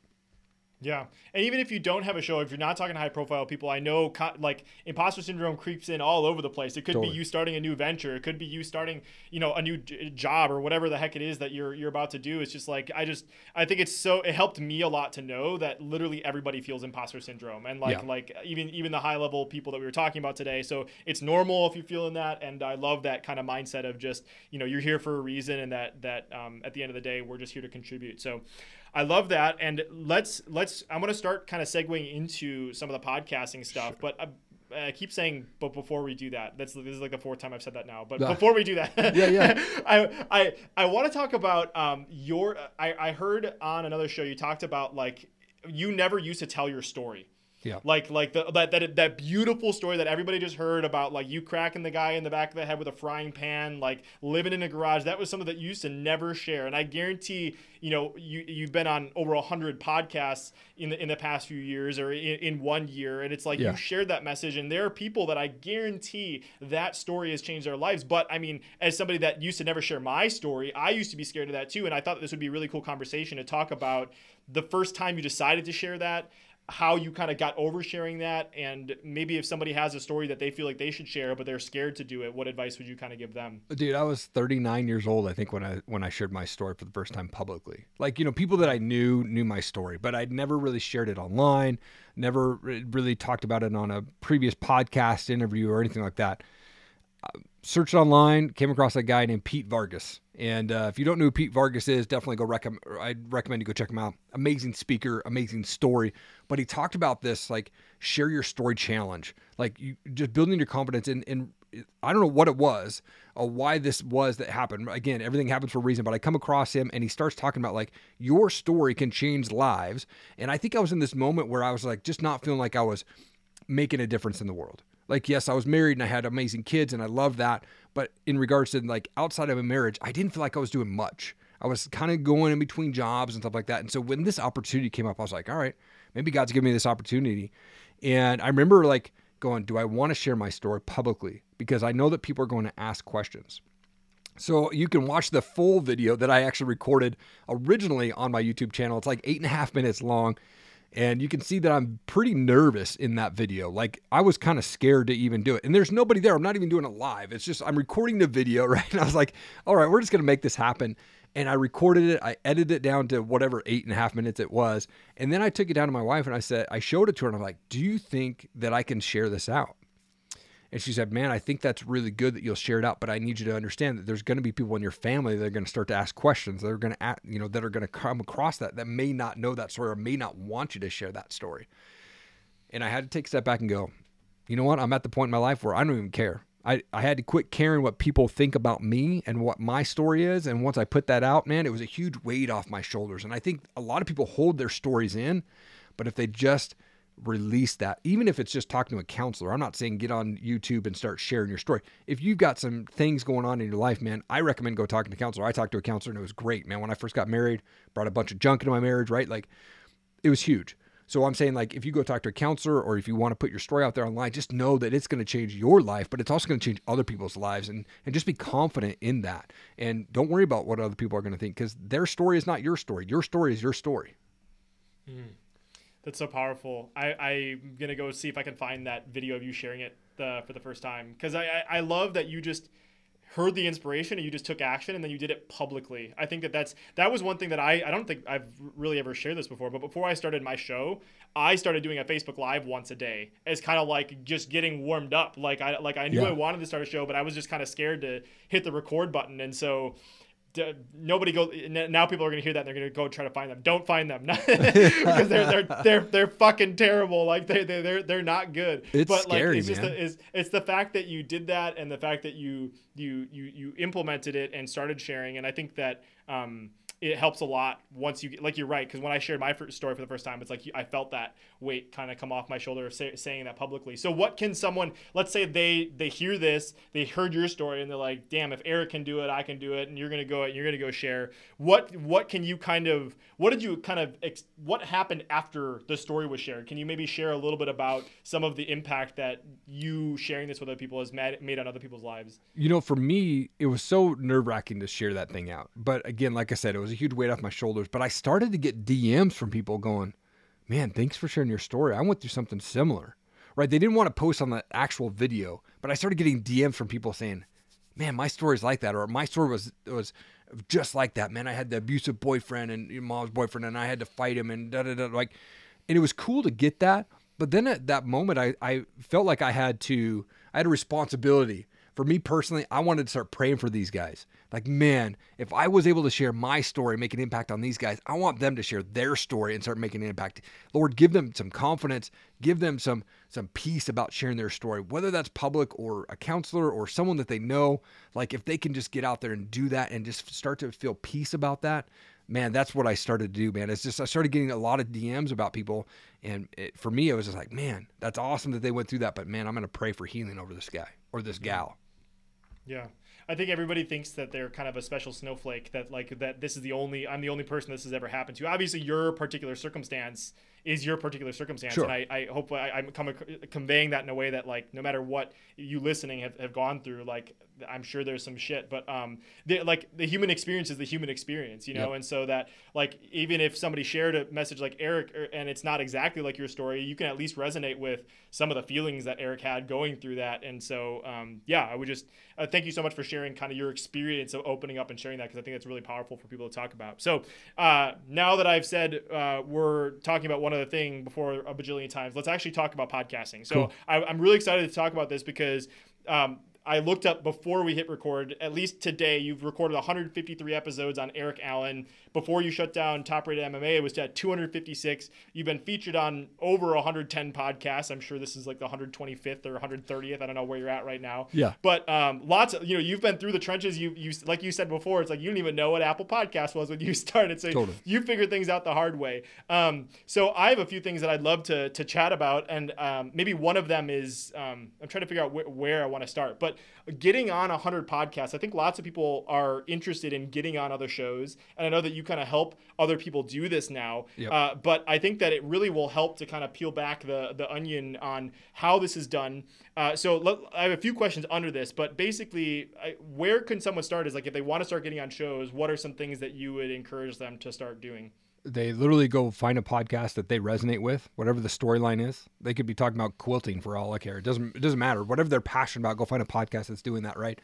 Yeah, and even if you don't have a show, if you're not talking to high profile people, I know co- like imposter syndrome creeps in all over the place. It could totally. be you starting a new venture. It could be you starting, you know, a new j- job or whatever the heck it is that you're you're about to do. It's just like I just I think it's so it helped me a lot to know that literally everybody feels imposter syndrome and like yeah. like even even the high level people that we were talking about today. So it's normal if you're feeling that, and I love that kind of mindset of just you know you're here for a reason, and that that um, at the end of the day we're just here to contribute. So. I love that, and let's let's. I'm going to start kind of segueing into some of the podcasting stuff, sure. but. I, I keep saying, but before we do that, that's this is like the fourth time I've said that now. But before we do that, yeah, yeah, I I I want to talk about um your. I I heard on another show you talked about like you never used to tell your story. Yeah. Like like the that that that beautiful story that everybody just heard about like you cracking the guy in the back of the head with a frying pan, like living in a garage. That was something that you used to never share. And I guarantee, you know, you you've been on over a hundred podcasts in the in the past few years or in, in one year, and it's like yeah. you shared that message. And there are people that I guarantee that story has changed their lives. But I mean, as somebody that used to never share my story, I used to be scared of that too. And I thought this would be a really cool conversation to talk about the first time you decided to share that how you kind of got over sharing that and maybe if somebody has a story that they feel like they should share but they're scared to do it what advice would you kind of give them? Dude i was 39 years old i think when i when i shared my story for the first time publicly. Like you know people that i knew knew my story but i'd never really shared it online never really talked about it on a previous podcast interview or anything like that. Uh, searched online came across a guy named pete vargas and uh, if you don't know who Pete Vargas is, definitely go recommend. I'd recommend you go check him out. Amazing speaker, amazing story. But he talked about this like share your story challenge, like you just building your confidence. And, I don't know what it was or why this was that happened. Again, everything happens for a reason. But I come across him and he starts talking about like your story can change lives. And I think I was in this moment where I was like just not feeling like I was making a difference in the world. Like, yes, I was married and I had amazing kids and I love that. But in regards to like outside of a marriage, I didn't feel like I was doing much. I was kind of going in between jobs and stuff like that. And so when this opportunity came up, I was like, all right, maybe God's giving me this opportunity. And I remember like going, do I want to share my story publicly? Because I know that people are going to ask questions. So you can watch the full video that I actually recorded originally on my YouTube channel. It's like eight and a half minutes long. And you can see that I'm pretty nervous in that video. Like I was kind of scared to even do it. And there's nobody there. I'm not even doing it live. It's just I'm recording the video, right? And I was like, all right, we're just gonna make this happen. And I recorded it. I edited it down to whatever eight and a half minutes it was. And then I took it down to my wife and I said, I showed it to her and I'm like, do you think that I can share this out? And she said, Man, I think that's really good that you'll share it out, but I need you to understand that there's going to be people in your family that are going to start to ask questions. That are going to, you know, that are going to come across that that may not know that story or may not want you to share that story. And I had to take a step back and go, you know what? I'm at the point in my life where I don't even care. I, I had to quit caring what people think about me and what my story is. And once I put that out, man, it was a huge weight off my shoulders. And I think a lot of people hold their stories in, but if they just release that, even if it's just talking to a counselor. I'm not saying get on YouTube and start sharing your story. If you've got some things going on in your life, man, I recommend go talking to a counselor. I talked to a counselor and it was great, man. When I first got married, brought a bunch of junk into my marriage, right? Like it was huge. So I'm saying like if you go talk to a counselor or if you want to put your story out there online, just know that it's going to change your life, but it's also going to change other people's lives and and just be confident in that. And don't worry about what other people are going to think cuz their story is not your story. Your story is your story. Hmm. That's so powerful. I, I'm gonna go see if I can find that video of you sharing it the, for the first time because I, I I love that you just heard the inspiration and you just took action and then you did it publicly. I think that that's that was one thing that I I don't think I've really ever shared this before, but before I started my show, I started doing a Facebook Live once a day as kind of like just getting warmed up. Like I like I knew Yeah. I wanted to start a show, but I was just kind of scared to hit the record button, and so nobody go now people are going to hear that and they're going to go try to find them. Don't find them. Because they're they're they're they're fucking terrible. Like they they they're they're not good. It's but scary, like it's just man. the, it's, it's the fact that you did that and the fact that you you you you implemented it and started sharing. And i think that um it helps a lot once you like you're right because when I shared my story for the first time, it's like I felt that weight kind of come off my shoulder of say, saying that publicly. So what can someone? Let's say they they hear this, they heard your story, and they're like, "Damn, if Erik can do it, I can do it." And you're gonna go, and you're gonna go share. What what can you kind of? What did you kind of? What happened after the story was shared? Can you maybe share a little bit about some of the impact that you sharing this with other people has made, made on other people's lives? You know, for me, it was so nerve wracking to share that thing out. But again, like I said, it was huge weight off my shoulders. But I started to get DMs from people going, man, thanks for sharing your story. I went through something similar. Right? They didn't want to post on the actual video, but I started getting DMs from people saying, man, my story's like that, or my story was was just like that. Man, I had the abusive boyfriend and your mom's boyfriend, and I had to fight him, and da da da. Like, and it was cool to get that. But then at that moment, I I felt like I had to I had a responsibility. For me personally, I wanted to start praying for these guys. Like, man, if I was able to share my story, and make an impact on these guys, I want them to share their story and start making an impact. Lord, give them some confidence, give them some some peace about sharing their story, whether that's public or a counselor or someone that they know. Like, if they can just get out there and do that and just start to feel peace about that, man, that's what I started to do, man. It's just I started getting a lot of DMs about people, and it, for me, it was just like, man, that's awesome that they went through that, but man, I'm gonna pray for healing over this guy or this gal. Yeah. I think everybody thinks that they're kind of a special snowflake that like that this is the only I'm the only person this has ever happened to. Obviously your particular circumstance is your particular circumstance Sure. and I, I hope I, I'm come, conveying that in a way that like no matter what you listening have, have gone through like I'm sure there's some shit but um the, like the human experience is the human experience you know Yep. and so that like even if somebody shared a message like Erik er, and it's not exactly like your story you can at least resonate with some of the feelings that Erik had going through that and so um yeah I would just uh, thank you so much for sharing kind of your experience of opening up and sharing that because I think that's really powerful for people to talk about. So uh, now that I've said uh, we're talking about one other thing before a bajillion times, let's actually talk about podcasting. So Cool. I, I'm really excited to talk about this because. Um, I looked up before we hit record. At least today, you've recorded 153 episodes on Erik Allen. Before you shut down Top Rated MMA, it was at 256. You've been featured on over 110 podcasts. I'm sure this is like the 125th or 130th. I don't know where you're at right now. Yeah. But um, lots of you know you've been through the trenches. You you like you said before, it's like you didn't even know what Apple Podcast was when you started. So Totally. you figured things out the hard way. Um, so I have a few things that I'd love to to chat about, and um, maybe one of them is um, I'm trying to figure out wh- where I want to start. But getting on 100 podcasts, I think lots of people are interested in getting on other shows, and I know that you kind of help other people do this now. Yep. Uh, but I think that it really will help to kind of peel back the the onion on how this is done. Uh, so let, I have a few questions under this, but basically, I, where can someone start? Is like if they want to start getting on shows, what are some things that you would encourage them to start doing? They literally go find a podcast that they resonate with, whatever the storyline is. They could be talking about quilting for all I care. It doesn't it doesn't matter. Whatever they're passionate about, go find a podcast that's doing that, right?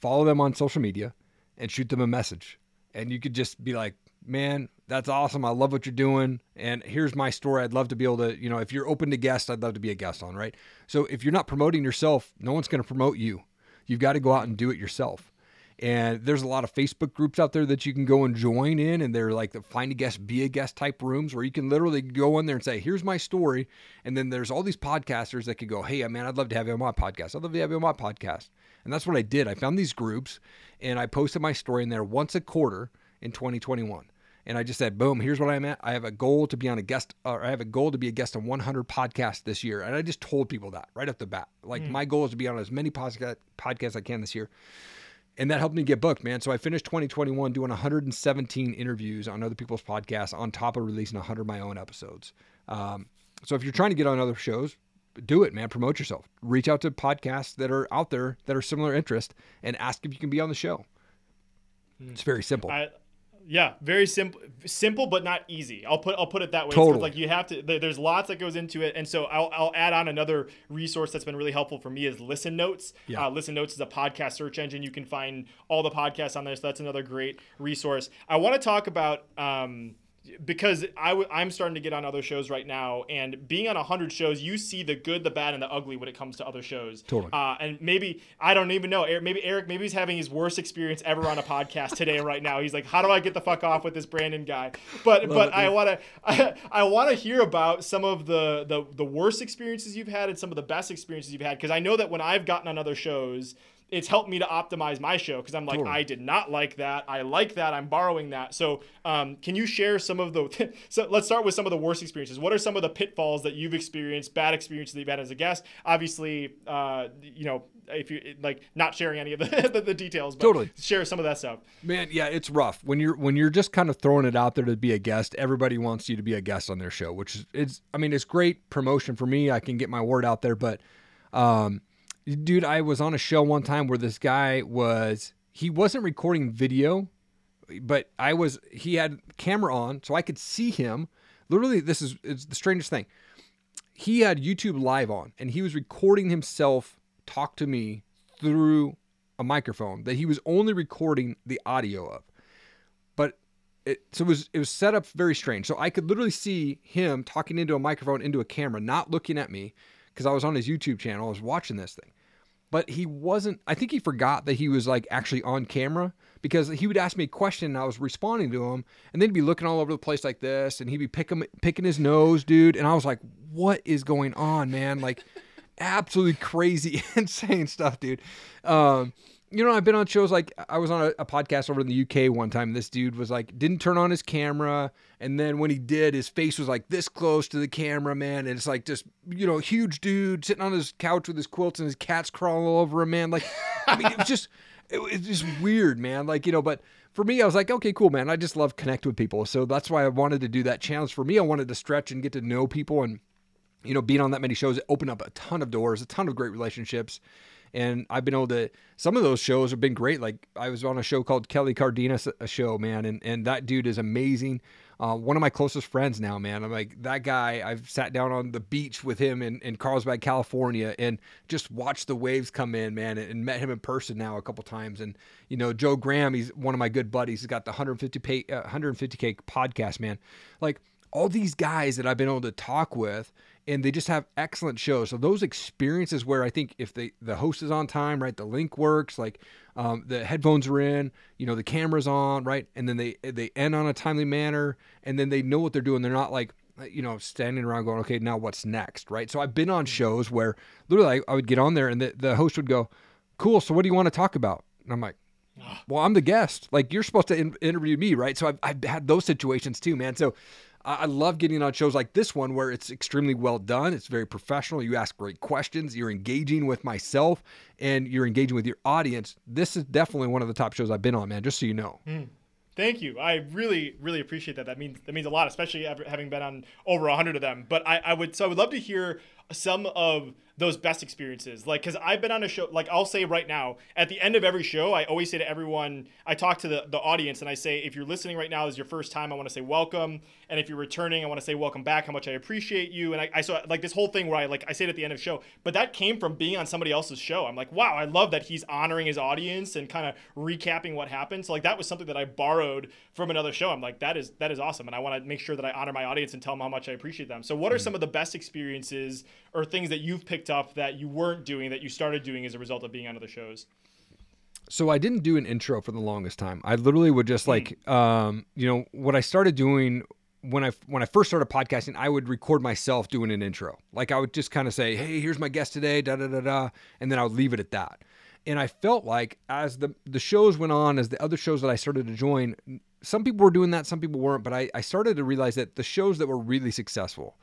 Follow them on social media and shoot them a message. And you could just be like, "Man, that's awesome. I love what you're doing. And here's my story. I'd love to be able to, you know, if you're open to guests, I'd love to be a guest on, right? So if you're not promoting yourself, no one's going to promote you. You've got to go out and do it yourself. And there's a lot of Facebook groups out there that you can go and join in, and they're like the find a guest, be a guest type rooms where you can literally go in there and say, "Here's my story." And then there's all these podcasters that could go, "Hey, man, I'd love to have you on my podcast. I'd love to have you on my podcast." And that's what I did. I found these groups, and I posted my story in there once a quarter in 2021. And I just said, "Boom, here's what I'm at. I have a goal to be on a guest, or I have a goal to be a guest on 100 podcasts this year." And I just told people that right off the bat. Like hmm. my goal is to be on as many podca- podcasts as I can this year and that helped me get booked, man. So I finished 2021 doing 117 interviews on other people's podcasts on top of releasing 100 of my own episodes. Um, so if you're trying to get on other shows, do it, man. Promote yourself. Reach out to podcasts that are out there that are similar interest and ask if you can be on the show. It's very simple. I, yeah, very simple, simple but not easy. I'll put I'll put it that way. Totally. like you have to. There's lots that goes into it, and so I'll, I'll add on another resource that's been really helpful for me is Listen Notes. Yeah. Uh, Listen Notes is a podcast search engine. You can find all the podcasts on there, so that's another great resource. I want to talk about. Um, because I w- I'm starting to get on other shows right now, and being on 100 shows, you see the good, the bad, and the ugly when it comes to other shows. Totally. Uh, and maybe, I don't even know, Erik, maybe Erik, maybe he's having his worst experience ever on a podcast today right now. He's like, how do I get the fuck off with this Brandon guy? But but it, I want to I, I want to hear about some of the, the the worst experiences you've had and some of the best experiences you've had because I know that when I've gotten on other shows, it's helped me to optimize my show because I'm like, Totally. I did not like that. I like that. I'm borrowing that. So, um, can you share some of the? so let's start with some of the worst experiences. What are some of the pitfalls that you've experienced, bad experiences that you've had as a guest? Obviously, uh, you know, if you like, not sharing any of the, the, the details, but Totally. share some of that stuff. Man, yeah, it's rough when you're when you're just kind of throwing it out there to be a guest. Everybody wants you to be a guest on their show, which is it's. I mean, it's great promotion for me. I can get my word out there, but, um, dude, I was on a show one time where this guy was he wasn't recording video, but I was. He had camera on, so I could see him. Literally, this is it's the strangest thing. He had YouTube live on, and he was recording himself talk to me through a microphone that he was only recording the audio of. But it so it was it was set up very strange. So I could literally see him talking into a microphone into a camera, not looking at me because I was on his YouTube channel. I was watching this thing. But he wasn't I think he forgot that he was like actually on camera because he would ask me a question and I was responding to him and then he'd be looking all over the place like this and he'd be picking picking his nose, dude, and I was like, "What is going on, man?" Like absolutely crazy, insane stuff, dude. Um, you know, I've been on shows like I was on a, a podcast over in the UK one time. This dude was like, didn't turn on his camera, and then when he did, his face was like this close to the camera, man. And it's like just you know, huge dude sitting on his couch with his quilts and his cats crawling all over him, man. Like, I mean, it was just, it was just weird, man. Like you know, but for me, I was like, okay, cool, man. I just love connect with people, so that's why I wanted to do that challenge. For me, I wanted to stretch and get to know people and you know, being on that many shows, it opened up a ton of doors, a ton of great relationships. And I've been able to, some of those shows have been great. Like I was on a show called Kelly Cardenas, a show, man. And, and that dude is amazing. Uh, one of my closest friends now, man. I'm like, that guy, I've sat down on the beach with him in, in Carlsbad, California, and just watched the waves come in, man, and, and met him in person now a couple times. And, you know, Joe Graham, he's one of my good buddies. He's got the 150 pay, uh, 150K podcast, man. Like, all these guys that I've been able to talk with, and they just have excellent shows. So those experiences where I think if they the host is on time, right, the link works, like um, the headphones are in, you know, the camera's on, right, and then they they end on a timely manner, and then they know what they're doing. They're not like you know standing around going, okay, now what's next, right? So I've been on shows where literally I, I would get on there and the, the host would go, cool. So what do you want to talk about? And I'm like. Well, I'm the guest. Like you're supposed to in- interview me, right? So I've, I've had those situations too, man. So I love getting on shows like this one where it's extremely well done. It's very professional. You ask great questions. You're engaging with myself and you're engaging with your audience. This is definitely one of the top shows I've been on, man. Just so you know. Hmm. Thank you. I really, really appreciate that. That means that means a lot, especially having been on over hundred of them. But I, I would so I would love to hear some of those best experiences. Like, because I've been on a show. Like, I'll say right now, at the end of every show, I always say to everyone, I talk to the the audience and I say, if you're listening right now, this is your first time, I want to say welcome, and if you're returning, I want to say welcome back. How much I appreciate you. And I, I so like this whole thing where I like I say it at the end of the show. But that came from being on somebody else's show. I'm like, wow, I love that he's honoring his audience and kind of recapping what happened. So like that was something that I borrowed from another show. I'm like, that is that is awesome, and I want to make sure that I honor my audience and tell them how much I appreciate them. So what are mm-hmm. some of the best experiences or things that you've picked up that you weren't doing that you started doing as a result of being on other shows? So I didn't do an intro for the longest time. I literally would just like, um, you know, what I started doing when I when I first started podcasting, I would record myself doing an intro. Like I would just kind of say, "Hey, here's my guest today," da da da da, and then I would leave it at that. And I felt like as the the shows went on, as the other shows that I started to join, some people were doing that, some people weren't. But I, I started to realize that the shows that were really successful,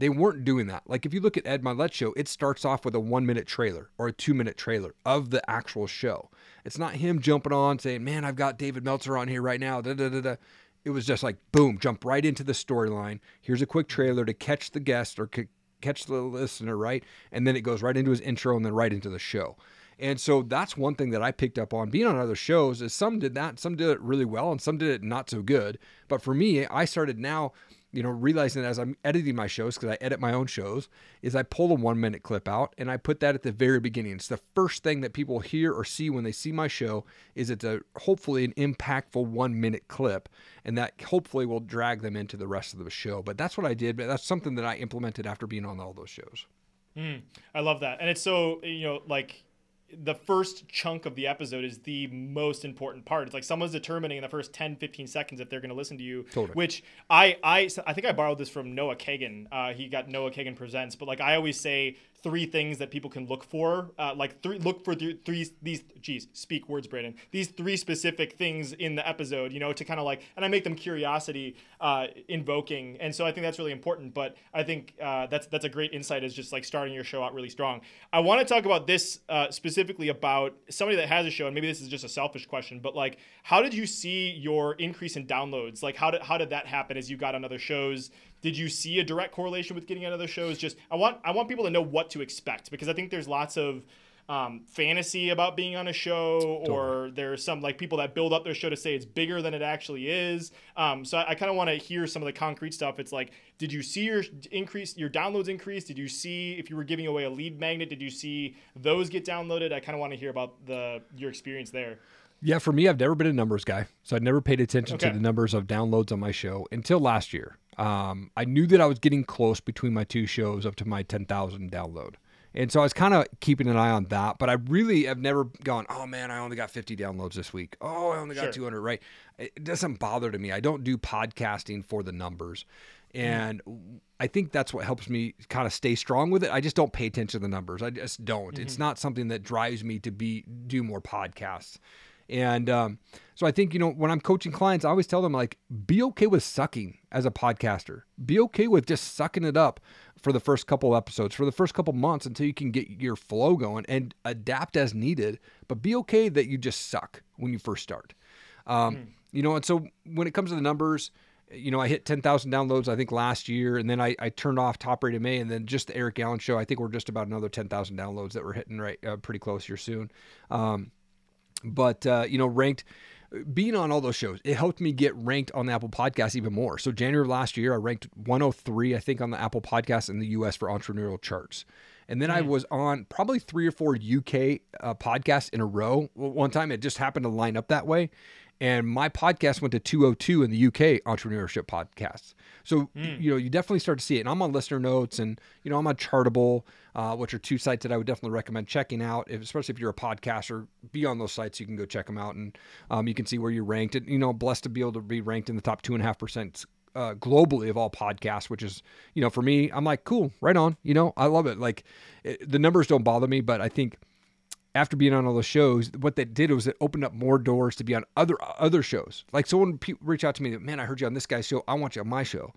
they weren't doing that. Like if you look at Ed Mylett show, it starts off with a one minute trailer or a two minute trailer of the actual show. It's not him jumping on saying, "Man, I've got David Meltzer on here right now." Da, da, da, da. it was just like boom, jump right into the storyline. Here's a quick trailer to catch the guest or c- catch the listener, right? And then it goes right into his intro and then right into the show. And so that's one thing that I picked up on being on other shows is some did that, some did it really well, and some did it not so good. But for me, I started now you know, realizing that as I'm editing my shows, because I edit my own shows, is I pull a one minute clip out and I put that at the very beginning. It's the first thing that people hear or see when they see my show is it's a hopefully an impactful one minute clip. And that hopefully will drag them into the rest of the show. But that's what I did. But that's something that I implemented after being on all those shows. Mm, I love that. And it's so, you know, like the first chunk of the episode is the most important part. It's like someone's determining in the first 10, 15 seconds if they're going to listen to you. Totally. Which I, I, I think I borrowed this from Noah Kagan. Uh, he got Noah Kagan Presents. But like I always say, three things that people can look for. Uh, like three, look for th- three these. Geez, speak words, Brandon. These three specific things in the episode. You know, to kind of like, and I make them curiosity uh, invoking, and so I think that's really important. But I think uh, that's that's a great insight. Is just like starting your show out really strong. I want to talk about this uh, specifically about somebody that has a show, and maybe this is just a selfish question, but like, how did you see your increase in downloads? Like, how did how did that happen as you got on other shows? Did you see a direct correlation with getting out on other shows? Just I want I want people to know what to expect because I think there's lots of um, fantasy about being on a show, or totally. there's some like people that build up their show to say it's bigger than it actually is. Um, so I, I kind of want to hear some of the concrete stuff. It's like, did you see your increase, your downloads increase? Did you see if you were giving away a lead magnet? Did you see those get downloaded? I kind of want to hear about the your experience there. Yeah, for me, I've never been a numbers guy, so I never paid attention okay. to the numbers of downloads on my show until last year. Um, I knew that I was getting close between my two shows up to my 10,000 download. And so I was kind of keeping an eye on that, but I really have never gone, oh man, I only got 50 downloads this week. Oh, I only got sure. 200, right? It doesn't bother to me. I don't do podcasting for the numbers. Mm-hmm. And mm-hmm. I think that's what helps me kind of stay strong with it. I just don't pay attention to the numbers. I just don't. Mm-hmm. It's not something that drives me to be do more podcasts. And um, so I think, you know, when I'm coaching clients, I always tell them, like, be okay with sucking as a podcaster. Be okay with just sucking it up for the first couple episodes, for the first couple months until you can get your flow going and adapt as needed. But be okay that you just suck when you first start. Um, mm. You know, and so when it comes to the numbers, you know, I hit 10,000 downloads, I think, last year. And then I, I turned off Top Rated May. And then just the Erik Allen show, I think we're just about another 10,000 downloads that we're hitting right uh, pretty close here soon. Um, but uh, you know, ranked being on all those shows, it helped me get ranked on the Apple Podcast even more. So January of last year, I ranked 103, I think, on the Apple Podcast in the U.S. for entrepreneurial charts. And then mm. I was on probably three or four UK uh, podcasts in a row. One time it just happened to line up that way and my podcast went to 202 in the UK entrepreneurship podcasts. So mm. you know you definitely start to see it. And I'm on Listen Notes, and you know I'm on Chartable, uh, which are two sites that I would definitely recommend checking out, if, especially if you're a podcaster. Be on those sites, you can go check them out, and um, you can see where you're ranked. And you know, blessed to be able to be ranked in the top two and a half percent uh, globally of all podcasts, which is, you know, for me, I'm like, cool, right on. You know, I love it. Like, it, the numbers don't bother me, but I think after being on all the shows, what that did was it opened up more doors to be on other other shows. Like someone pe- reach out to me, man, I heard you on this guy's show. I want you on my show.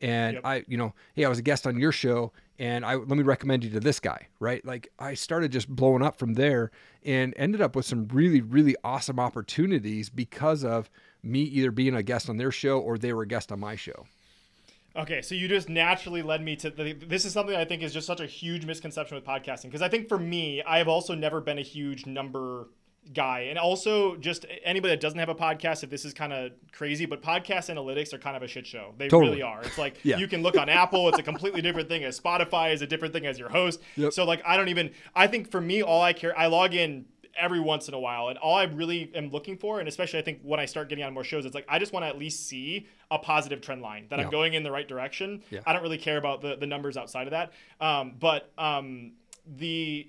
And yep. I, you know, hey, I was a guest on your show, and I let me recommend you to this guy, right? Like I started just blowing up from there, and ended up with some really, really awesome opportunities because of me either being a guest on their show or they were a guest on my show. Okay, so you just naturally led me to the, this is something I think is just such a huge misconception with podcasting because I think for me, I have also never been a huge number guy and also just anybody that doesn't have a podcast if this is kind of crazy but podcast analytics are kind of a shit show they totally. really are it's like yeah. you can look on apple it's a completely different thing as spotify is a different thing as your host yep. so like i don't even i think for me all i care i log in every once in a while. And all I really am looking for, and especially I think when I start getting on more shows, it's like I just want to at least see a positive trend line that yeah. I'm going in the right direction. Yeah. I don't really care about the, the numbers outside of that. Um, but um, the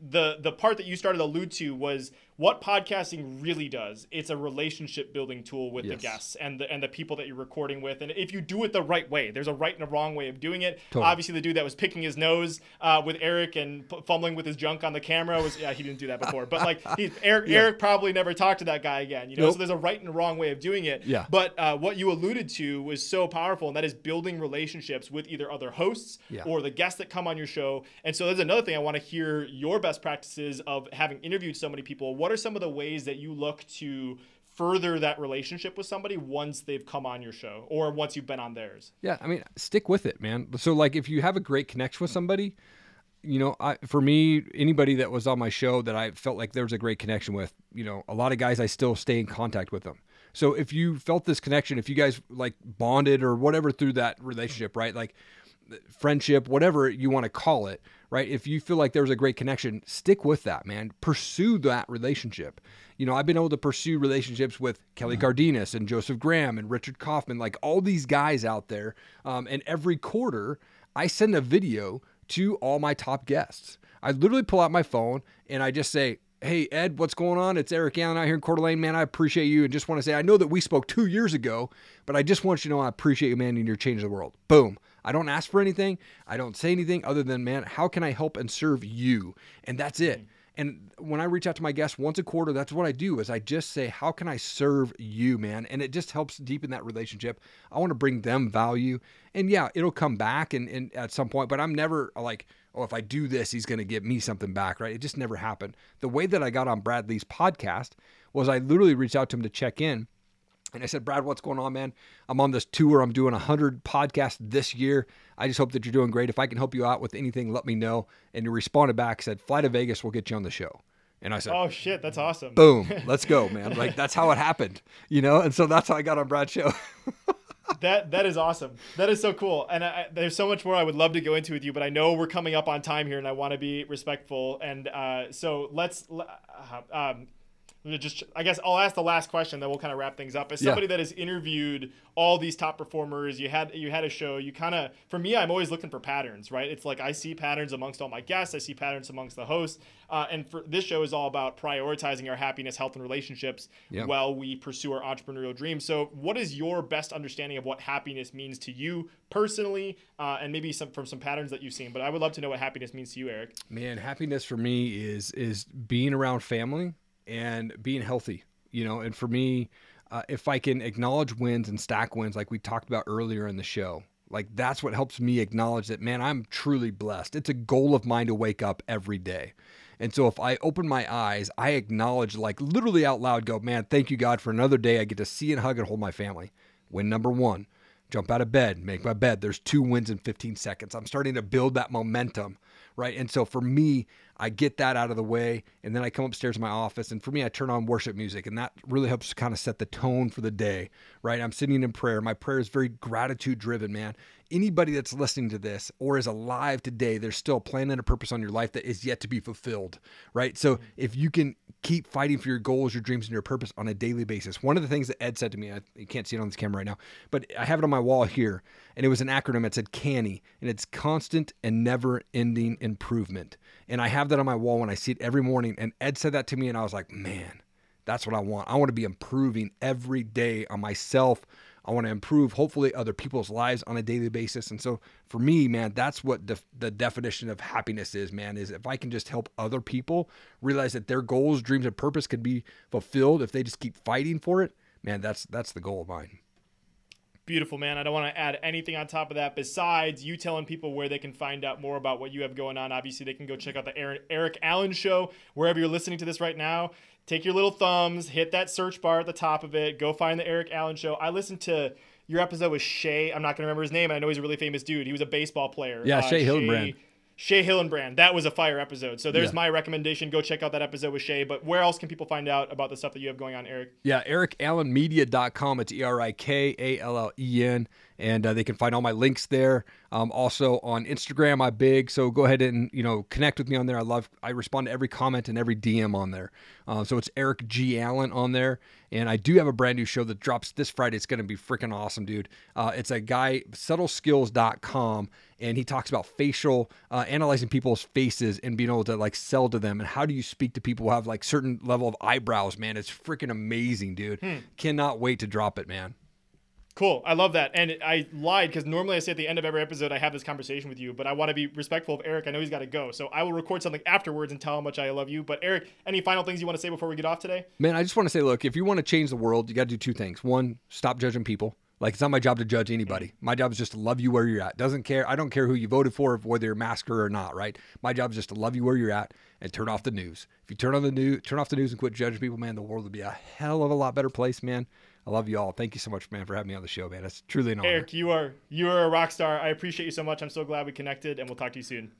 the the part that you started to allude to was what podcasting really does it's a relationship building tool with yes. the guests and the and the people that you're recording with and if you do it the right way there's a right and a wrong way of doing it totally. obviously the dude that was picking his nose uh, with erik and p- fumbling with his junk on the camera was yeah he didn't do that before but like he, erik yeah. erik probably never talked to that guy again you know nope. so there's a right and a wrong way of doing it yeah but uh, what you alluded to was so powerful and that is building relationships with either other hosts yeah. or the guests that come on your show and so there's another thing i want to hear your best practices of having interviewed so many people what are some of the ways that you look to further that relationship with somebody once they've come on your show or once you've been on theirs. Yeah, I mean, stick with it, man. So like if you have a great connection with somebody, you know, I for me, anybody that was on my show that I felt like there was a great connection with, you know, a lot of guys I still stay in contact with them. So if you felt this connection, if you guys like bonded or whatever through that relationship, right? Like friendship, whatever you want to call it, right? If you feel like there's a great connection, stick with that, man. Pursue that relationship. You know, I've been able to pursue relationships with Kelly Cardenas and Joseph Graham and Richard Kaufman, like all these guys out there. Um, and every quarter, I send a video to all my top guests. I literally pull out my phone and I just say, Hey, Ed, what's going on? It's Erik Allen out here in Coeur d'Alene. Man, I appreciate you. And just want to say, I know that we spoke two years ago, but I just want you to know I appreciate you, man, and you're changing the world. Boom. I don't ask for anything. I don't say anything other than, man, how can I help and serve you? And that's it. Mm. And when I reach out to my guests once a quarter, that's what I do is I just say, how can I serve you, man? And it just helps deepen that relationship. I want to bring them value. And yeah, it'll come back and, and at some point, but I'm never like, oh, if I do this, he's going to give me something back, right? It just never happened. The way that I got on Brad Lea's podcast was I literally reached out to him to check in. And I said, Brad, what's going on, man? I'm on this tour. I'm doing 100 podcasts this year. I just hope that you're doing great. If I can help you out with anything, let me know. And he responded back, said, Fly to Vegas, we'll get you on the show. And I said, Oh shit, that's awesome. Boom, let's go, man. Like that's how it happened, you know. And so that's how I got on Brad's show. that that is awesome. That is so cool. And I, there's so much more I would love to go into with you, but I know we're coming up on time here, and I want to be respectful. And uh, so let's. Uh, um, just I guess I'll ask the last question, that we'll kind of wrap things up. As somebody yeah. that has interviewed all these top performers, you had you had a show. You kind of for me, I'm always looking for patterns, right? It's like I see patterns amongst all my guests. I see patterns amongst the hosts. Uh, and for this show is all about prioritizing our happiness, health, and relationships yeah. while we pursue our entrepreneurial dreams. So, what is your best understanding of what happiness means to you personally, uh, and maybe some from some patterns that you've seen? But I would love to know what happiness means to you, Erik. Man, happiness for me is is being around family and being healthy, you know, and for me, uh, if I can acknowledge wins and stack wins like we talked about earlier in the show, like that's what helps me acknowledge that, man, I'm truly blessed. It's a goal of mine to wake up every day. And so if I open my eyes, I acknowledge, like literally out loud, go, man, thank you, God, for another day. I get to see and hug and hold my family. Win number one jump out of bed, make my bed. There's two wins in 15 seconds. I'm starting to build that momentum, right? And so for me, I get that out of the way, and then I come upstairs to my office, and for me, I turn on worship music, and that really helps to kind of set the tone for the day, right? I'm sitting in prayer. My prayer is very gratitude driven, man. Anybody that's listening to this or is alive today, there's still a plan and a purpose on your life that is yet to be fulfilled, right? So mm-hmm. if you can keep fighting for your goals, your dreams, and your purpose on a daily basis, one of the things that Ed said to me, I, you can't see it on this camera right now, but I have it on my wall here, and it was an acronym. It said CANI, and it's constant and never ending improvement. And I have that on my wall when I see it every morning. And Ed said that to me, and I was like, man, that's what I want. I want to be improving every day on myself. I want to improve, hopefully, other people's lives on a daily basis. And so, for me, man, that's what the, definition of happiness is, man. Is if I can just help other people realize that their goals, dreams, and purpose could be fulfilled if they just keep fighting for it, man, that's that's the goal of mine. Beautiful, man. I don't want to add anything on top of that besides you telling people where they can find out more about what you have going on. Obviously, they can go check out the Erik Allen Show wherever you're listening to this right now. Take your little thumbs, hit that search bar at the top of it, go find the Erik Allen Show. I listened to your episode with Shea. I'm not going to remember his name. I know he's a really famous dude. He was a baseball player. Yeah, uh, Shea Hillenbrand. Shea Hillenbrand. That was a fire episode. So there's yeah. my recommendation. Go check out that episode with Shea. But where else can people find out about the stuff that you have going on, Erik? Yeah, erikallenmedia.com. It's E R I K A L L E N. And uh, they can find all my links there. Um, also on Instagram, I'm big. So go ahead and, you know, connect with me on there. I love, I respond to every comment and every DM on there. Uh, so it's Erik G. Allen on there. And I do have a brand new show that drops this Friday. It's going to be freaking awesome, dude. Uh, it's a guy, subtleskills.com and he talks about facial uh, analyzing people's faces and being able to like sell to them and how do you speak to people who have like certain level of eyebrows man it's freaking amazing dude hmm. cannot wait to drop it man Cool. I love that. And I lied because normally I say at the end of every episode I have this conversation with you, but I want to be respectful of Erik. I know he's got to go. So I will record something afterwards and tell how much I love you. But Erik, any final things you want to say before we get off today? Man, I just want to say look, if you want to change the world, you got to do two things. One, stop judging people Like it's not my job to judge anybody. Mm-hmm. My job is just to love you where you're at. Doesn't care. I don't care who you voted for, whether you're a masker or not. Right. My job is just to love you where you're at and turn off the news. If you turn on the news, turn off the news and quit judging people, man, the world would be a hell of a lot better place, man. I love you all. Thank you so much, man, for having me on the show, man. It's truly an honor. Erik, you are you are a rock star. I appreciate you so much. I'm so glad we connected, and we'll talk to you soon.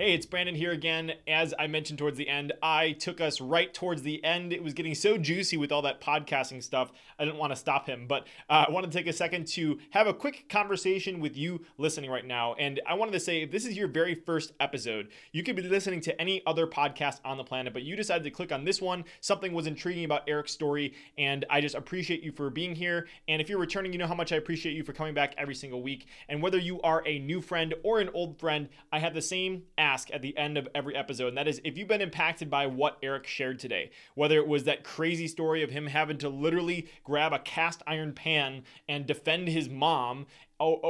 Hey, it's Brandon here again. As I mentioned towards the end, I took us right towards the end. It was getting so juicy with all that podcasting stuff. I didn't want to stop him, but uh, I want to take a second to have a quick conversation with you listening right now. And I wanted to say if this is your very first episode, you could be listening to any other podcast on the planet, but you decided to click on this one. Something was intriguing about Erik's story, and I just appreciate you for being here. And if you're returning, you know how much I appreciate you for coming back every single week. And whether you are a new friend or an old friend, I have the same ask at the end of every episode, and that is if you've been impacted by what Erik shared today, whether it was that crazy story of him having to literally grab a cast iron pan and defend his mom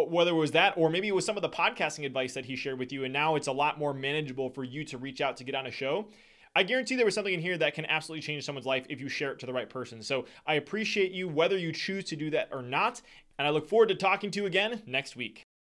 whether it was that or maybe it was some of the podcasting advice that he shared with you and now it's a lot more manageable for you to reach out to get on a show I guarantee there was something in here that can absolutely change someone's life if you share it to the right person. So I appreciate you whether you choose to do that or not. And I look forward to talking to you again next week.